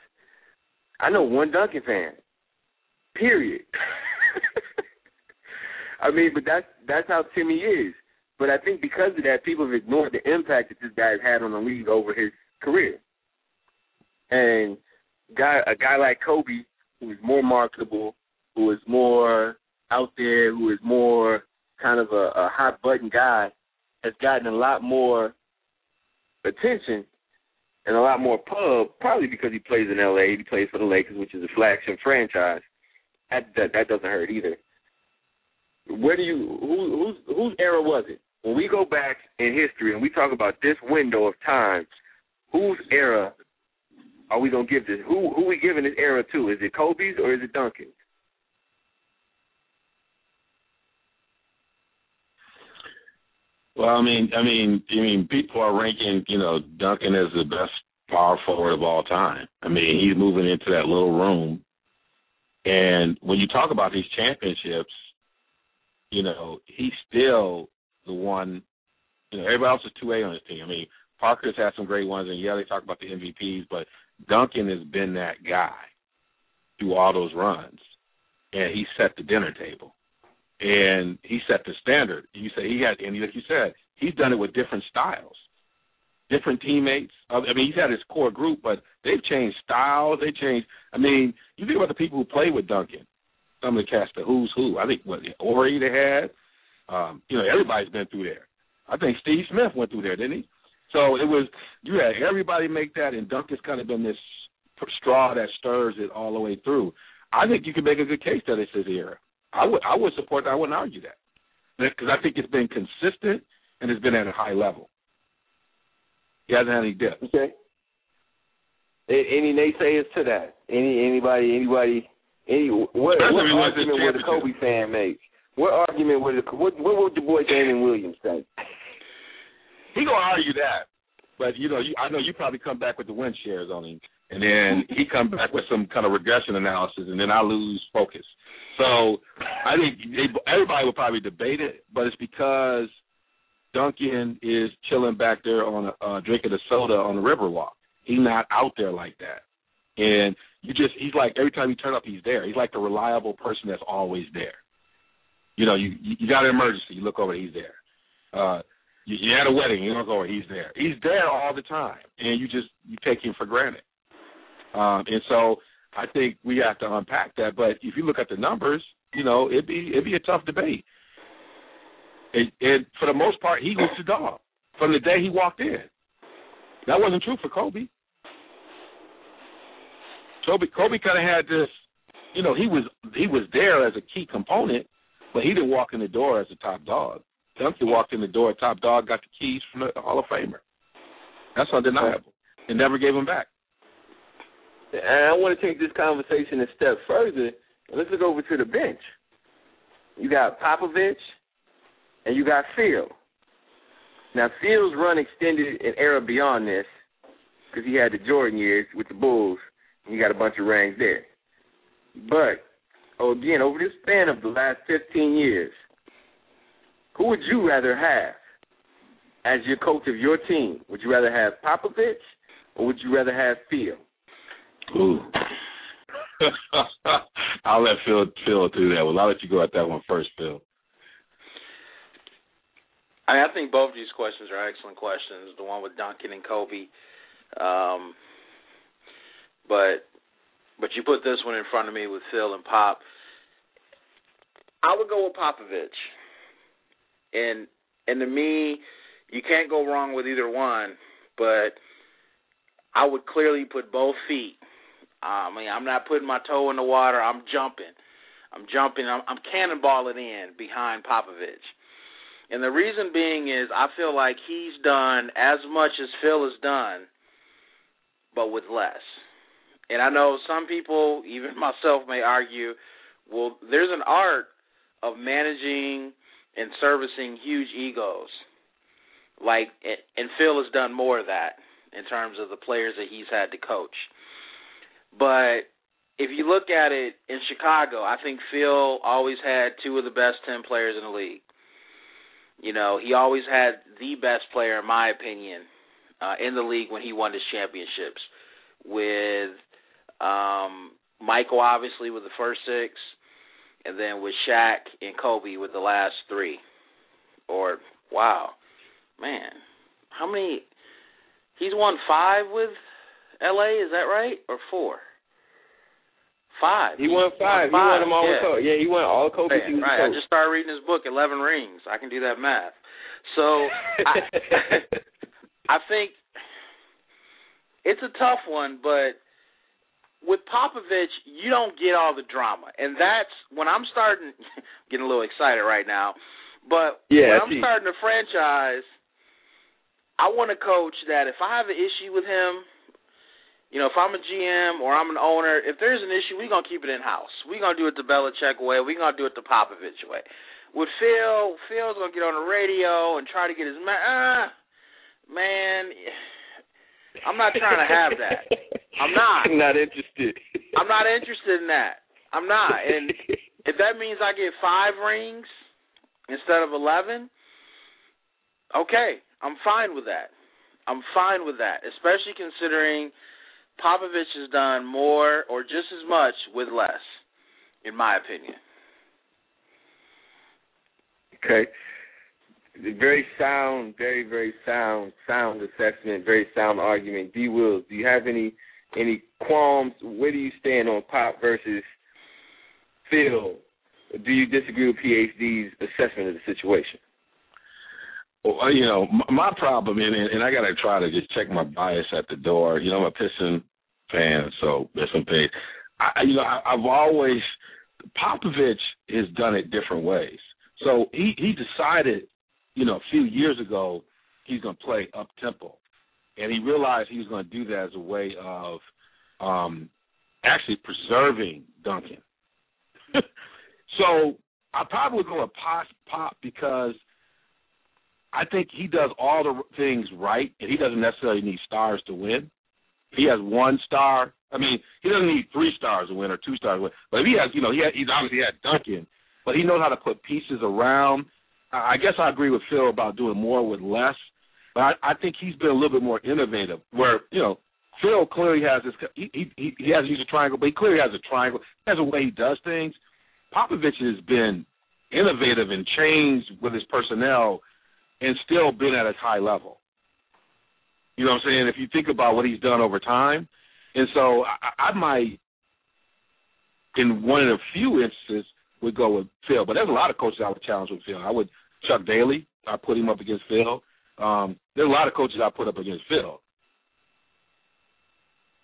I know one Duncan fan. Period. (laughs) I mean, but that's that's how Timmy is. But I think because of that, people have ignored the impact that this guy has had on the league over his career. And guy, a guy like Kobe, who is more marketable, who is more out there, who is more kind of a, a hot button guy, has gotten a lot more attention and a lot more pub, probably because he plays in LA, he plays for the Lakers, which is a flagship franchise. That that, that doesn't hurt either. Where do you who whose whose era was it? When we go back in history and we talk about this window of time, whose era are we gonna give this? Who who we giving this era to? Is it Kobe's or is it Duncan's? Well, I mean, I mean, I mean, people are ranking, you know, Duncan as the best power forward of all time. I mean, he's moving into that little room, and when you talk about these championships, you know, he's still the one. You know, everybody else is two A on his team. I mean, Parker's had some great ones, and yeah, they talk about the MVPs, but Duncan has been that guy through all those runs, and he set the dinner table and he set the standard. You say he had, and like you said, he's done it with different styles, different teammates. I mean, he's had his core group, but they've changed styles. They changed. I mean, you think about the people who played with Duncan. Some of the cast, the who's who. I think what Horry they had. Um, you know, everybody's been through there. I think Steve Smith went through there, didn't he? So it was you had everybody make that, and Duncan's kind of been this straw that stirs it all the way through. I think you can make a good case that it's his era. I would I would support that. I wouldn't argue that because I think it's been consistent and it's been at a high level. He hasn't had any dips. Okay. Any naysayers to that? Any anybody anybody any what, what argument would a Kobe fan make? What argument would a, what what would your boy Damon Williams say? He gonna argue that, but you know you, I know you probably come back with the win shares on him, and then he come back with some kind of regression analysis, and then I lose focus. So I think everybody would probably debate it, but it's because Duncan is chilling back there on a uh, drinking a soda on the Riverwalk. He's not out there like that, and you just he's like every time you turn up, he's there. He's like the reliable person that's always there. You know, you you got an emergency, you look over, he's there. Uh, you, you had a wedding, you look over, he's there. He's there all the time, and you just you take him for granted. Um, and so I think we have to unpack that. But if you look at the numbers, you know, it'd be it'd be a tough debate. And, and for the most part, he was the dog from the day he walked in. That wasn't true for Kobe. Kobe Kobe kind of had this, you know, he was he was there as a key component, but he didn't walk in the door as a top dog. Duncan walked in the door, top dog, got the keys from the Hall of Famer. That's undeniable, and never gave him back. And I want to take this conversation a step further. Let's look over to the bench. You got Popovich and you got Phil. Now, Phil's run extended an era beyond this because he had the Jordan years with the Bulls. And he got a bunch of rings there. But, oh, again, over this span of the last 15 years, who would you rather have as your coach of your team? Would you rather have Popovich or would you rather have Phil? Ooh. (laughs) I'll let Phil Phil do that. Well, I'll let you go at that one first, Phil. I mean, I think both of these questions are excellent questions. The one with Duncan and Kobe, um, but but you put this one in front of me with Phil and Pop. I would go with Popovich, and and to me, you can't go wrong with either one. But I would clearly put both feet I mean, I'm not putting my toe in the water. I'm jumping. I'm jumping. I'm, I'm cannonballing in behind Popovich. And the reason being is I feel like he's done as much as Phil has done, but with less. And I know some people, (laughs) even myself, may argue, well, there's an art of managing and servicing huge egos. Like, and Phil has done more of that in terms of the players that he's had to coach. But if you look at it in Chicago, I think Phil always had two of the best ten players in the league. You know, he always had the best player, in my opinion, uh, in the league when he won his championships. With um, Michael, obviously, with the first six, and then with Shaq and Kobe with the last three. Or wow, man, how many? He's won five with L.A. Is that right, or four? Five. He won five. He He won them all. yeah. with Kobe. Yeah, he won all Kobe. Man, right. I just started reading his book, Eleven Rings. I can do that math. So I, (laughs) I think it's a tough one, but with Popovich, you don't get all the drama, and that's when I'm starting (laughs) getting a little excited right now. But Yeah, when I'm starting a franchise, I want a coach that if I have an issue with him, you know, if I'm a GM or I'm an owner, if there's an issue, we're gonna keep it in house. We're gonna do it the Belichick way. We're gonna do it the Popovich way. With Phil, Phil's gonna get on the radio and try to get his man. Uh, man, I'm not trying to have that. I'm not. (laughs) not interested. I'm not interested in that. I'm not. And if that means I get five rings instead of eleven, okay, I'm fine with that. I'm fine with that, especially considering Popovich has done more or just as much with less, in my opinion. Okay. Very sound, very very sound, sound assessment, very sound argument. D. Wills, do you have any any qualms? Where do you stand on Pop versus Phil? Do you disagree with PhD's assessment of the situation? Well, you know, my, problem, and and I got to try to just check my bias at the door. You know, I'm a Piston fan, so Piston fan. I, you know, I, I've always Popovich has done it different ways. So he he decided, you know, a few years ago he's to play up tempo, and he realized he was to do that as a way of um actually preserving Duncan. (laughs) so I probably would go with Pop, Pop because I think he does all the things right, and he doesn't necessarily need stars to win. He has one star. I mean, he doesn't need three stars to win or two stars to win. But if he has, you know, he had, he's obviously had Duncan, but he knows how to put pieces around. I guess I agree with Phil about doing more with less, but I, I think he's been a little bit more innovative. Where you know, Phil clearly has this. He he he hasn't used a triangle, but he clearly has a triangle. He has a way he does things. Popovich has been innovative and changed with his personnel and still been at a high level. You know what I'm saying? If you think about what he's done over time, and so I, I might, in one of the few instances, would go with Phil. But there's a lot of coaches I would challenge with Phil. I would Chuck Daly. I put him up against Phil. Um, there's a lot of coaches I put up against Phil.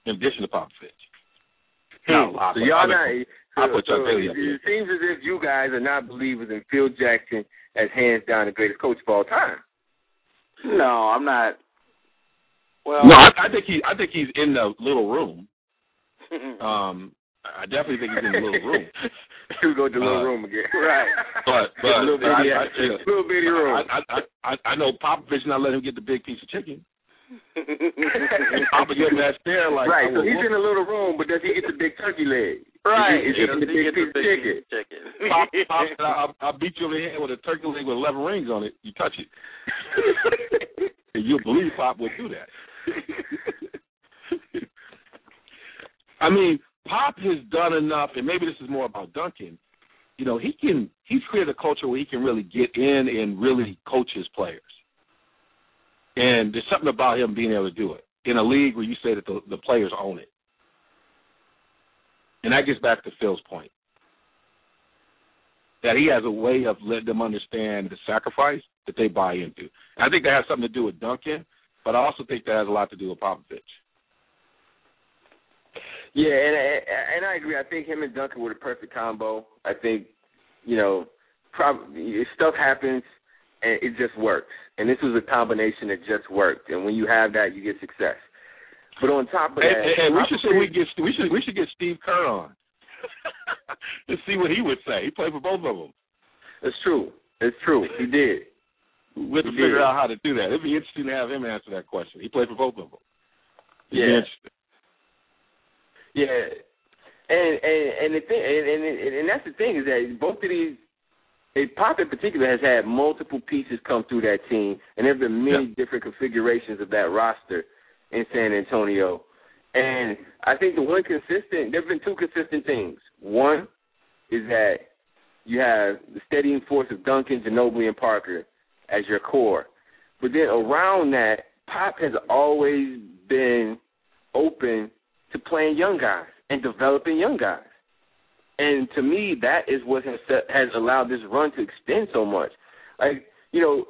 In addition to Popovich. Not a lot, so y'all not. I put Chuck so Daly up it seems as if you guys are not believers in Phil Jackson as hands down the greatest coach of all time. No, I'm not. Well, No, I, I think he. I think he's in the little room. (laughs) Um, I definitely think he's in the little room. (laughs) we go to the little Uh, room again. (laughs) right. But but little bitty, I, I, you know, little bitty room. I, I, I, I know Popovich not letting him get the big piece of chicken. Papa giving that stare like right, I so he's whoop in a little room, but does he get the big turkey leg? Right. Is he, is he getting the He big gets piece of the chicken? big (laughs) chicken. Pop, Pop said, I'll, I'll beat you over the head with a turkey leg with 11 rings on it. You touch it. (laughs) and you'll believe Pop would do that. (laughs) I mean, Pop has done enough, and maybe this is more about Duncan. You know, he can he's created a culture where he can really get in and really coach his players. And there's something about him being able to do it in a league where you say that the, the players own it. And that gets back to Phil's point that he has a way of letting them understand the sacrifice that they buy into. And I think that has something to do with Duncan, but I also think that has a lot to do with Popovich. Yeah, and and I agree. I think him and Duncan were the perfect combo. I think, you know, probably stuff happens and it just works. And this was a combination that just worked. And when you have that, you get success. But on top of that, and, and we should say we get we should we should get Steve Kerr on (laughs) to see what he would say. He played for both of them. It's true. It's true. He did. We have to He figure did. out how to do that. It'd be interesting to have him answer that question. He played for both of them. It'd Yeah. Yeah. And and and the thing and and, and that's the thing is that both of these it, Pop in particular has had multiple pieces come through that team, and there have been many Yeah. different configurations of that roster in San Antonio. And I think the one consistent, there have been two consistent things. One is that you have the steadying force of Duncan, Ginobili, and Parker as your core. But then around that, Pop has always been open to playing young guys and developing young guys. And to me, that is what has set, has allowed this run to extend so much. Like you know,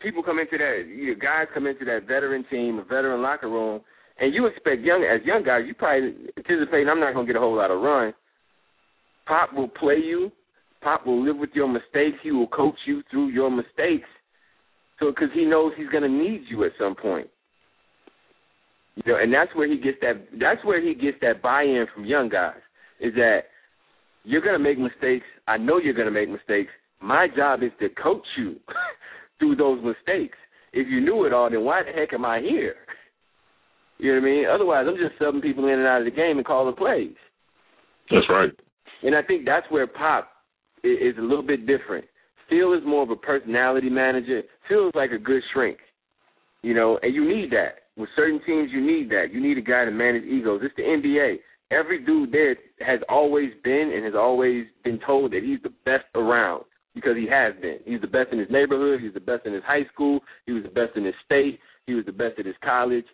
people come into that, you guys come into that veteran team, a veteran locker room, and you expect young as young guys, you probably anticipating I'm not going to get a whole lot of run. Pop will play you. Pop will live with your mistakes. He will coach you through your mistakes. So, because he knows he's going to need you at some point. You know, and that's where he gets that. That's where he gets that buy-in from young guys. Is that you're going to make mistakes. I know you're going to make mistakes. My job is to coach you (laughs) through those mistakes. If you knew it all, then why the heck am I here? You know what I mean? Otherwise, I'm just subbing people in and out of the game and calling plays. That's right. And I think that's where Pop is a little bit different. Phil is more of a personality manager. Phil is like a good shrink, you know, and you need that. With certain teams, you need that. You need a guy to manage egos. It's the NBA. Every dude there has always been and has always been told that he's the best around because he has been. He's the best in his neighborhood. He's the best in his high school. He was the best in his state. He was the best at his college.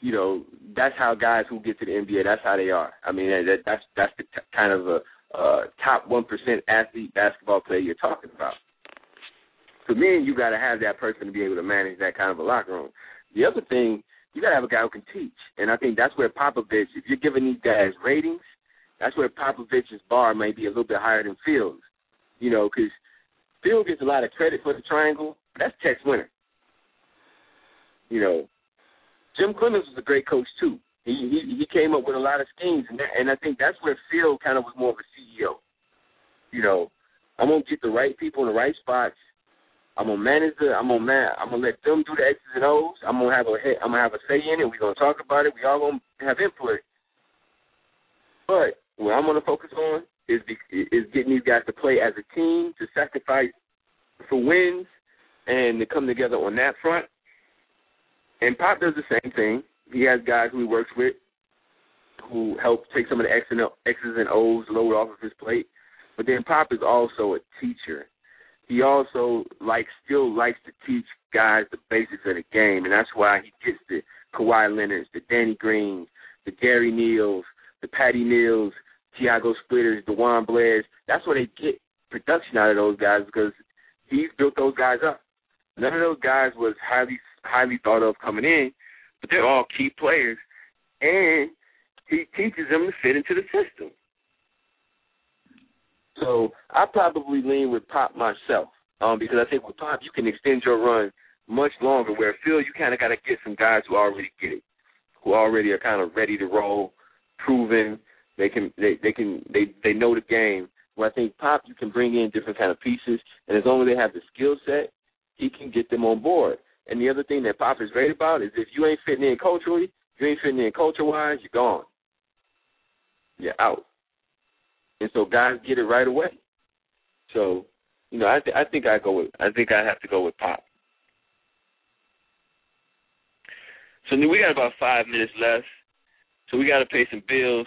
You know, that's how guys who get to the NBA. That's how they are. I mean, that, that's that's the t- kind of a uh, top one percent athlete basketball player you're talking about. So then you got to have that person to be able to manage that kind of a locker room. The other thing, you got to have a guy who can teach, and I think that's where Popovich. If you're giving these guys ratings, that's where Popovich's bar may be a little bit higher than Phil's. You know, because Phil gets a lot of credit for the triangle. That's Tex Winter. You know, Jim Cleamons was a great coach too. He he, he came up with a lot of schemes, and that, and I think that's where Phil kind of was more of a CEO. You know, I'm gonna get the right people in the right spots. I'm gonna manage the. I'm gonna man. I'm gonna let them do the X's and O's. I'm gonna have a. I'm gonna have a say in it. We're gonna talk about it. We all gonna have input. But what I'm gonna focus on is is getting these guys to play as a team, to sacrifice for wins, and to come together on that front. And Pop does the same thing. He has guys who he works with who help take some of the X's and O's load off of his plate. But then Pop is also a teacher. He also likes still likes to teach guys the basics of the game, and that's why he gets the Kawhi Leonards, the Danny Greens, the Gary Neals, the Patty Mills, Tiago Splitters, Juan Blairs. That's where they get production out of those guys because he's built those guys up. None of those guys was highly highly thought of coming in, but they're all key players, and he teaches them to fit into the system. So I probably lean with Pop myself, um, because I think with Pop you can extend your run much longer. Where Phil, you kind of got to get some guys who already get it, who already are kind of ready to roll, proven. They can they they can they they know the game. Where I think Pop, you can bring in different kind of pieces, and as long as they have the skill set, he can get them on board. And the other thing that Pop is great about is if you ain't fitting in culturally, you ain't fitting in culture wise, you're gone. You're out. And so guys get it right away. So, you know, I th- I think I go with I think I have to go with Pop. So we got about five minutes left. So we got to pay some bills.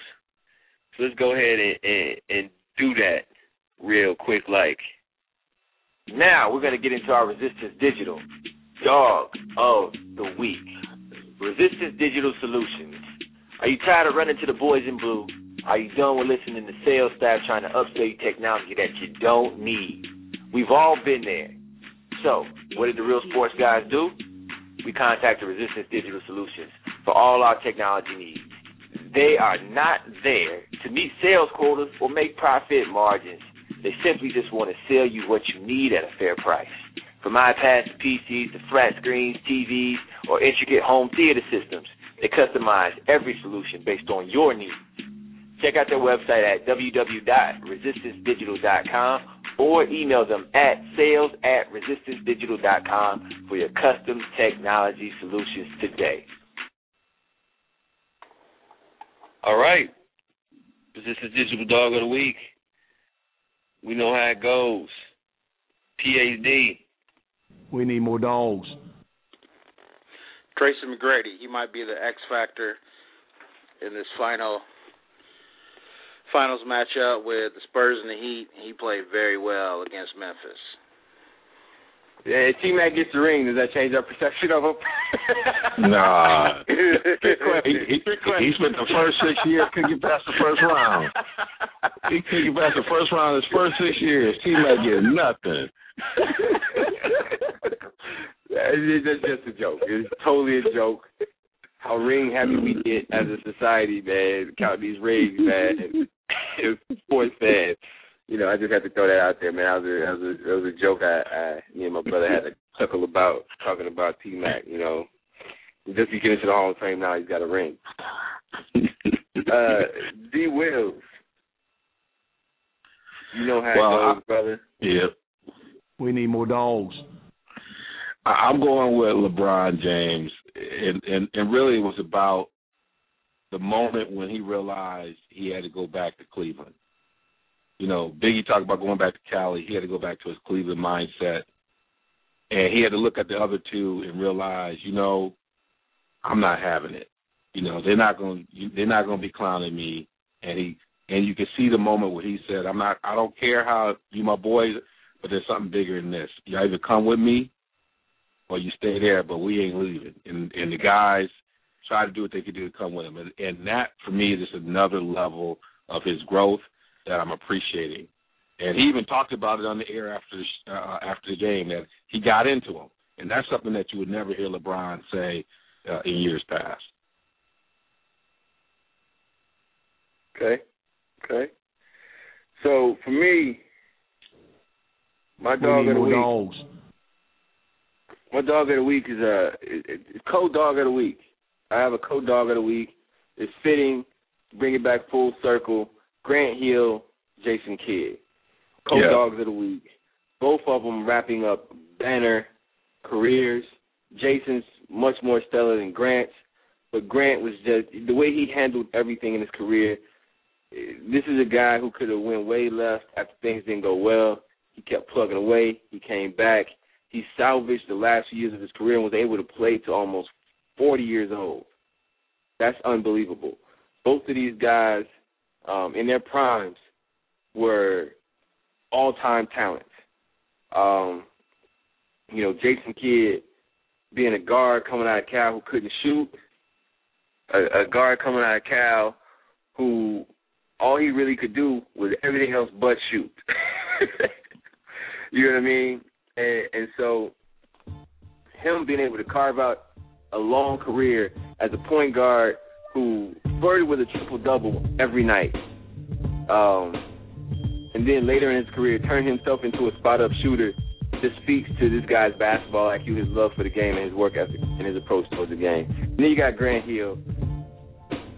So let's go ahead and, and and do that real quick. Like Now we're going to get into our Resistance Digital Dog of the Week. Resistance Digital Solutions. Are you tired of running to the boys in blue? Are you done with listening to sales staff trying to upsell you technology that you don't need? We've all been there. So, what did the real sports guys do? We contacted Resistance Digital Solutions for all our technology needs. They are not there to meet sales quotas or make profit margins. They simply just want to sell you what you need at a fair price. From iPads to PCs to flat screens, TVs, or intricate home theater systems, they customize every solution based on your needs. Check out their website at www.resistancedigital.com or email them at sales at resistancedigital.com for your custom technology solutions today. All right. This is Digital Dog of the Week. We know how it goes. PhD. We need more dogs. Tracy McGrady, he might be the X factor in this final finals matchup with the Spurs and the Heat. He played very well against Memphis. Yeah, if T Mac gets the ring, does that change our perception of him? (laughs) Nah. He, he, Trick he spent the first six years couldn't get past the first round. He couldn't get past the first round his first six years. T Mac get nothing. (laughs) It's just- just a joke. It's totally a joke. How ring happy we get as a society, man. Count these rings, man. As (laughs) sports fans, you know, I just had to throw that out there, man. That was a that was a, that was a joke. I, I, me and my brother had to chuckle about talking about T Mac. You know, just to get into the Hall of Fame now, he's got a ring. (laughs) uh, D Wills, you know how Well, it goes, brother. Yeah. We need more dogs. I- I'm going with LeBron James, and and and really it was about the moment when he realized he had to go back to Cleveland. You know, Biggie talked about going back to Cali. He had to go back to his Cleveland mindset, and he had to look at the other two and realize, you know, I'm not having it. You know, they're not going. to They're not going to be clowning me. And he and you can see the moment where he said, "I'm not. I don't care how you my boys, but there's something bigger than this. You either come with me or you stay there, but we ain't leaving. And and the guys try to do what they could do to come with him. And, and that for me is just another level of his growth that I'm appreciating. And he even talked about it on the air after the, uh, after the game that he got into him, and that's something that you would never hear LeBron say uh, in years past. Okay. Okay. So for me, my dog of the week. dogs. My dog of the week is a it's co dog of the week. I have a co dog of the week. It's fitting. Bring it back full circle. Grant Hill, Jason Kidd, co dogs of the week. Both of them wrapping up banner careers. Jason's much more stellar than Grant's, but Grant was just the way he handled everything in his career. This is a guy who could have went way left after things didn't go well. He kept plugging away. He came back he salvaged the last few years of his career and was able to play to almost 40 years old. That's unbelievable. Both of these guys, um, in their primes, were all-time talents. Um, you know, Jason Kidd being a guard coming out of Cal who couldn't shoot, a, a guard coming out of Cal who all he really could do was everything else but shoot. (laughs) you know what I mean? And, and so him being able to carve out a long career as a point guard who flirted with a triple double every night, um, and then later in his career turned himself into a spot up shooter, just speaks to this guy's basketball IQ, his love for the game, and his work ethic and his approach towards the game. And then you got Grant Hill.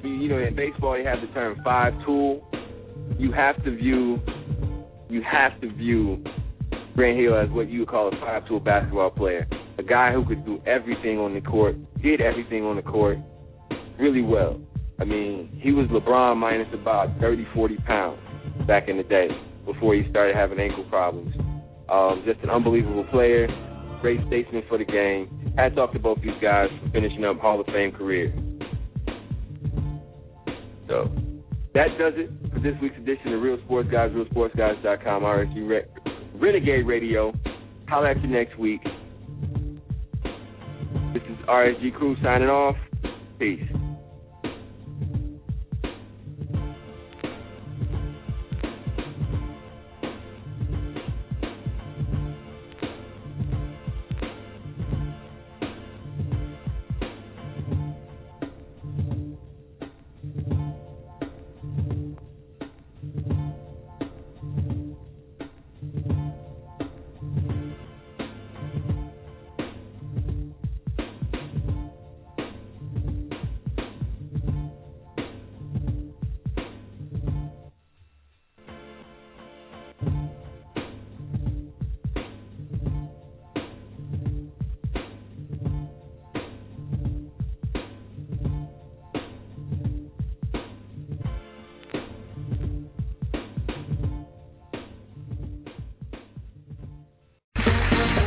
You, you know, in baseball, you have the term five tool. You have to view, you have to view Grant Hill as what you would call a five tool basketball player. A guy who could do everything on the court, did everything on the court really well. I mean, he was LeBron minus about 30, 40 pounds back in the day before he started having ankle problems. Um, just an unbelievable player, great statesman for the game. Hats off to both these guys for finishing up Hall of Fame careers. So that does it for this week's edition of Real Sports Guys, RealSportsGuys.com, RSG Re- Renegade Radio. Holla at you next week. This is RSG Crew signing off. Peace.